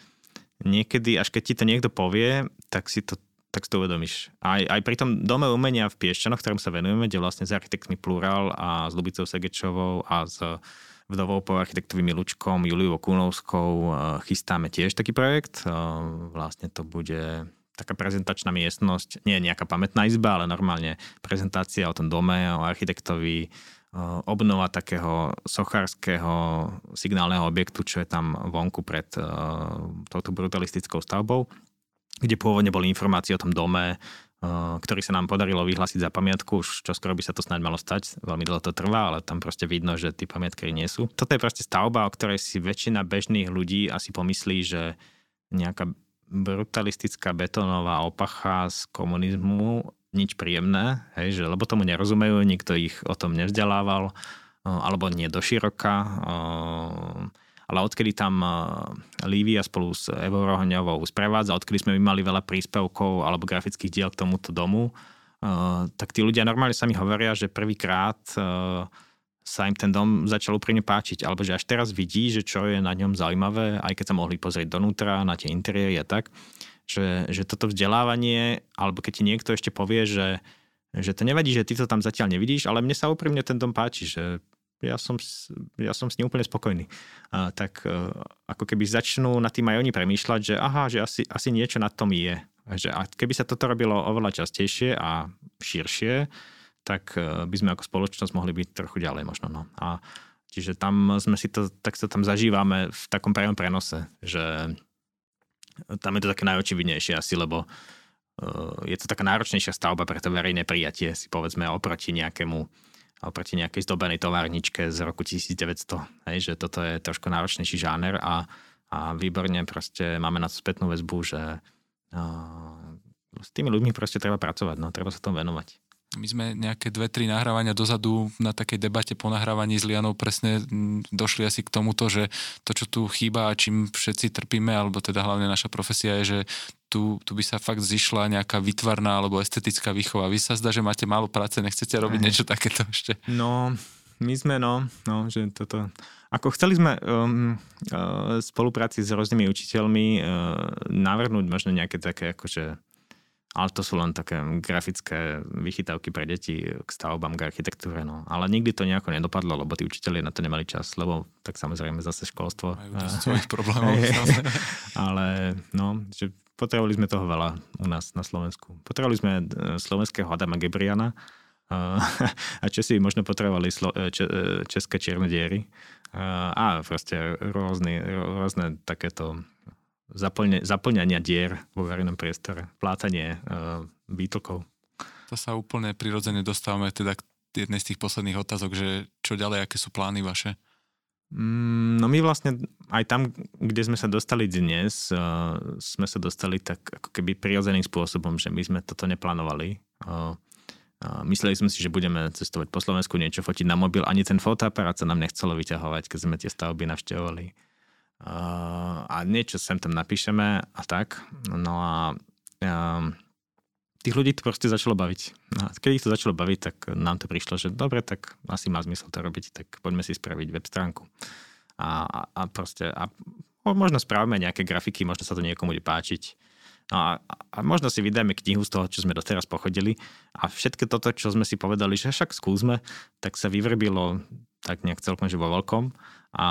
[SPEAKER 3] niekedy, až keď ti to niekto povie, tak si to tak si to uvedomíš. Aj, aj pri tom dome umenia v Piešťanoch, ktorom sa venujeme, kde vlastne s architektmi Plural a s Lubicou Segečovou a s vdovou po architektovi Milučkom, Juliou Kunovskou e, chystáme tiež taký projekt. E, vlastne to bude taká prezentačná miestnosť, nie nejaká pamätná izba, ale normálne prezentácia o tom dome, o architektovi, e, obnova takého sochárskeho signálneho objektu, čo je tam vonku pred touto brutalistickou stavbou kde pôvodne boli informácie o tom dome, ktorý sa nám podarilo vyhlásiť za pamiatku, už čo skoro by sa to snáď malo stať, veľmi dlho to trvá, ale tam proste vidno, že tí pamiatky nie sú. Toto je proste stavba, o ktorej si väčšina bežných ľudí asi pomyslí, že nejaká brutalistická betónová opacha z komunizmu, nič príjemné, hej, že, lebo tomu nerozumejú, nikto ich o tom nevzdelával, eh, alebo nie doširoka. Ale odkedy tam eh, Lívia spolu s Evou Rohňovou sprevádza, odkedy sme my mali veľa príspevkov alebo grafických diel k tomuto domu, eh, tak tí ľudia normálne sami hovoria, že prvýkrát eh, sa im ten dom začal úprimne páčiť, alebo že až teraz vidí, že čo je na ňom zaujímavé, aj keď sa mohli pozrieť donútra, na tie interiéry a tak, že, že toto vzdelávanie, alebo keď ti niekto ešte povie, že, že to nevadí, že ty to tam zatiaľ nevidíš, ale mne sa úprimne ten dom páči, že ja som, ja som s ním úplne spokojný. A, tak e, ako keby začnú nad tým aj oni premýšľať, že aha, že asi, asi niečo na tom je. Že a keby sa toto robilo oveľa častejšie a širšie, tak e, by sme ako spoločnosť mohli byť trochu ďalej možno. No. A čiže tam sme si to, tak to tam zažívame v takom priamom prenose, že tam je to také najočividnejšie asi, lebo uh, je to taká náročnejšia stavba pre to verejné prijatie, si povedzme oproti nejakému oproti nejakej zdobenej továrničke z roku 1900. Hej, že toto je trošku náročnejší žáner a, a výborne proste máme na to spätnú väzbu, že uh, s tými ľuďmi proste treba pracovať, no, treba sa tomu venovať.
[SPEAKER 2] My sme nejaké dve, tri nahrávania dozadu na takej debate po nahrávaní s Lianou presne došli asi k tomuto, že to, čo tu chýba a čím všetci trpíme, alebo teda hlavne naša profesia je, že tu, tu by sa fakt zišla nejaká vytvarná alebo estetická výchova. Vy sa zdá, že máte málo práce, nechcete robiť niečo takéto ešte?
[SPEAKER 3] No, my sme, no, no že toto... Ako chceli sme um, uh, spolupráci s rôznymi učiteľmi uh, navrhnúť možno nejaké také akože ale to sú len také grafické vychytávky pre deti k stavbám, k architektúre. No. Ale nikdy to nejako nedopadlo, lebo tí učiteľi na to nemali čas, lebo tak samozrejme zase školstvo.
[SPEAKER 2] Majú svojich problémov.
[SPEAKER 3] ale no, že potrebovali sme toho veľa u nás na Slovensku. Potrebovali sme e, slovenského Adama Gebriana a Česi možno potrebovali slo, e, če, e, české čierne diery a proste rôzne, rôzne takéto zaplne, zaplňania dier vo verejnom priestore, plátanie výtlkov.
[SPEAKER 2] To sa úplne prirodzene dostávame teda k jednej z tých posledných otázok, že čo ďalej, aké sú plány vaše?
[SPEAKER 3] Mm, no my vlastne aj tam, kde sme sa dostali dnes, uh, sme sa dostali tak ako keby prirodzeným spôsobom, že my sme toto neplánovali. Uh, uh, mysleli sme si, že budeme cestovať po Slovensku, niečo fotiť na mobil, ani ten fotoaparát sa nám nechcelo vyťahovať, keď sme tie stavby navštevovali a niečo sem tam napíšeme a tak. No a um, tých ľudí to proste začalo baviť. No a keď ich to začalo baviť, tak nám to prišlo, že dobre, tak asi má zmysel to robiť, tak poďme si spraviť web stránku. A, a, a proste, a možno spravíme nejaké grafiky, možno sa to niekomu bude páčiť. No a, a možno si vydáme knihu z toho, čo sme doteraz pochodili a všetko toto, čo sme si povedali, že však skúsme, tak sa vyvrbilo tak nejak celkom, že vo veľkom. A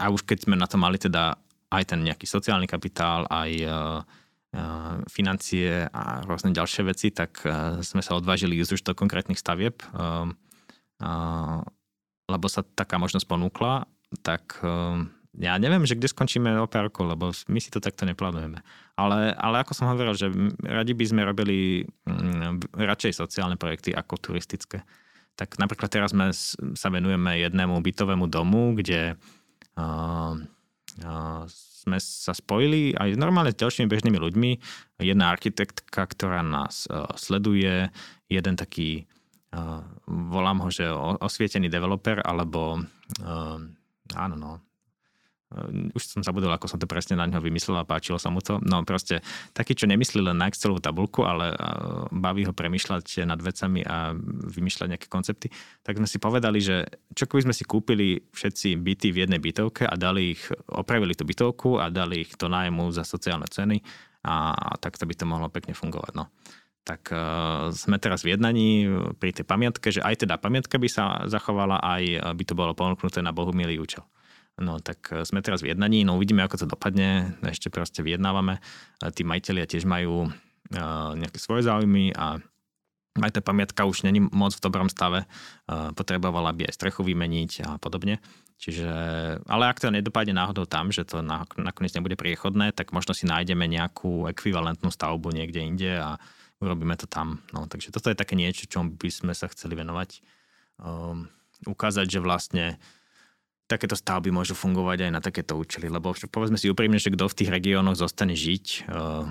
[SPEAKER 3] a už keď sme na to mali teda aj ten nejaký sociálny kapitál, aj uh, financie a rôzne ďalšie veci, tak uh, sme sa odvážili ísť už do konkrétnych stavieb, uh, uh, lebo sa taká možnosť ponúkla, tak uh, ja neviem, že kde skončíme o pár rokov, lebo my si to takto neplánujeme. Ale, ale ako som hovoril, že radi by sme robili um, radšej sociálne projekty ako turistické. Tak napríklad teraz sme, sa venujeme jednému bytovému domu, kde sme sa spojili aj normálne s ďalšími bežnými ľuďmi. Jedna architektka, ktorá nás sleduje, jeden taký, volám ho, že osvietený developer, alebo áno, no, už som zabudol, ako som to presne na ňo vymyslel a páčilo sa mu to. No proste taký, čo nemyslí len na Excelovú tabulku, ale baví ho premyšľať nad vecami a vymýšľať nejaké koncepty, tak sme si povedali, že čo keby sme si kúpili všetci byty v jednej bytovke a dali ich, opravili tú bytovku a dali ich do nájmu za sociálne ceny a takto by to mohlo pekne fungovať. No tak uh, sme teraz v jednaní pri tej pamiatke, že aj teda pamiatka by sa zachovala, aj by to bolo ponúknuté na bohumilý účel. No tak e, sme teraz v jednaní, no uvidíme, ako to dopadne, ešte proste vyjednávame. E, tí majiteľia tiež majú e, nejaké svoje záujmy a aj tá pamiatka už není moc v dobrom stave, potrebovala by aj strechu vymeniť a podobne. Čiže, ale ak to nedopadne náhodou tam, že to nakoniec nebude priechodné, tak možno si nájdeme nejakú ekvivalentnú stavbu niekde inde a urobíme to tam. No, takže toto je také niečo, čom by sme sa chceli venovať. Um, ukázať, že vlastne takéto stavby môžu fungovať aj na takéto účely, lebo povedzme si úprimne, že kto v tých regiónoch zostane žiť, eh,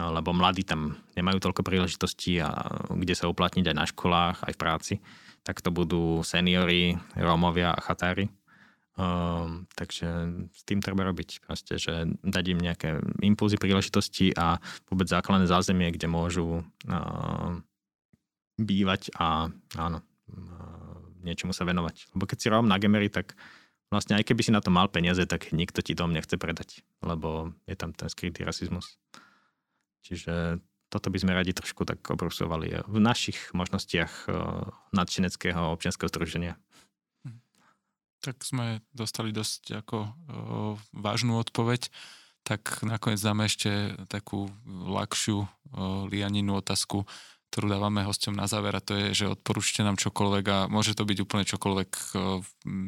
[SPEAKER 3] lebo mladí tam nemajú toľko príležitostí a kde sa uplatniť aj na školách, aj v práci, tak to budú seniory, Rómovia a chatári. Um, takže s tým treba robiť proste, že dať im nejaké impulzy, príležitosti a vôbec základné zázemie, kde môžu uh, bývať a áno, uh, niečomu sa venovať. Lebo keď si Róm na Gemery, tak vlastne aj keby si na to mal peniaze, tak nikto ti dom nechce predať, lebo je tam ten skrytý rasizmus. Čiže toto by sme radi trošku tak obrusovali v našich možnostiach nadšeneckého občianského združenia. Hm.
[SPEAKER 2] Tak sme dostali dosť ako o, vážnu odpoveď, tak nakoniec dáme ešte takú ľahšiu o, lianinu otázku ktorú dávame hostom na záver a to je, že odporúčte nám čokoľvek a môže to byť úplne čokoľvek,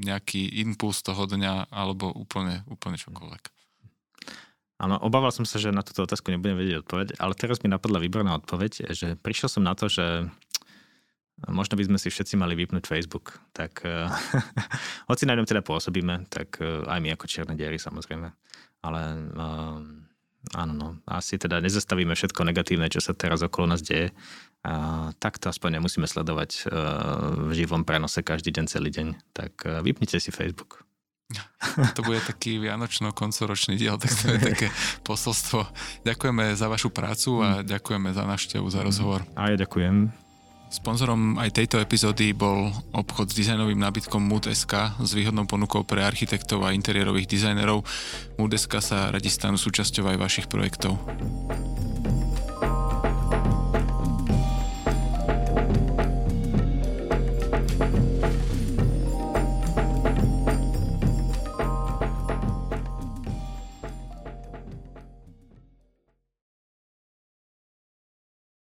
[SPEAKER 2] nejaký impuls toho dňa alebo úplne, úplne čokoľvek.
[SPEAKER 3] Áno, obával som sa, že na túto otázku nebudem vedieť odpoveď, ale teraz mi napadla výborná odpoveď, že prišiel som na to, že možno by sme si všetci mali vypnúť Facebook. Tak hoci na ňom teda pôsobíme, tak aj my ako čierne diery samozrejme. Ale áno, no, asi teda nezastavíme všetko negatívne, čo sa teraz okolo nás deje. A, tak to aspoň nemusíme sledovať uh, v živom prenose každý deň, celý deň. Tak uh, vypnite si Facebook.
[SPEAKER 2] To bude taký vianočno-koncoročný diel, tak to je také posolstvo. Ďakujeme za vašu prácu a hm. ďakujeme za návštevu, za rozhovor.
[SPEAKER 3] A ja ďakujem.
[SPEAKER 2] Sponzorom aj tejto epizódy bol obchod s dizajnovým nábytkom Mood.sk s výhodnou ponukou pre architektov a interiérových dizajnerov. Mood.sk sa radi stanú súčasťou aj vašich projektov.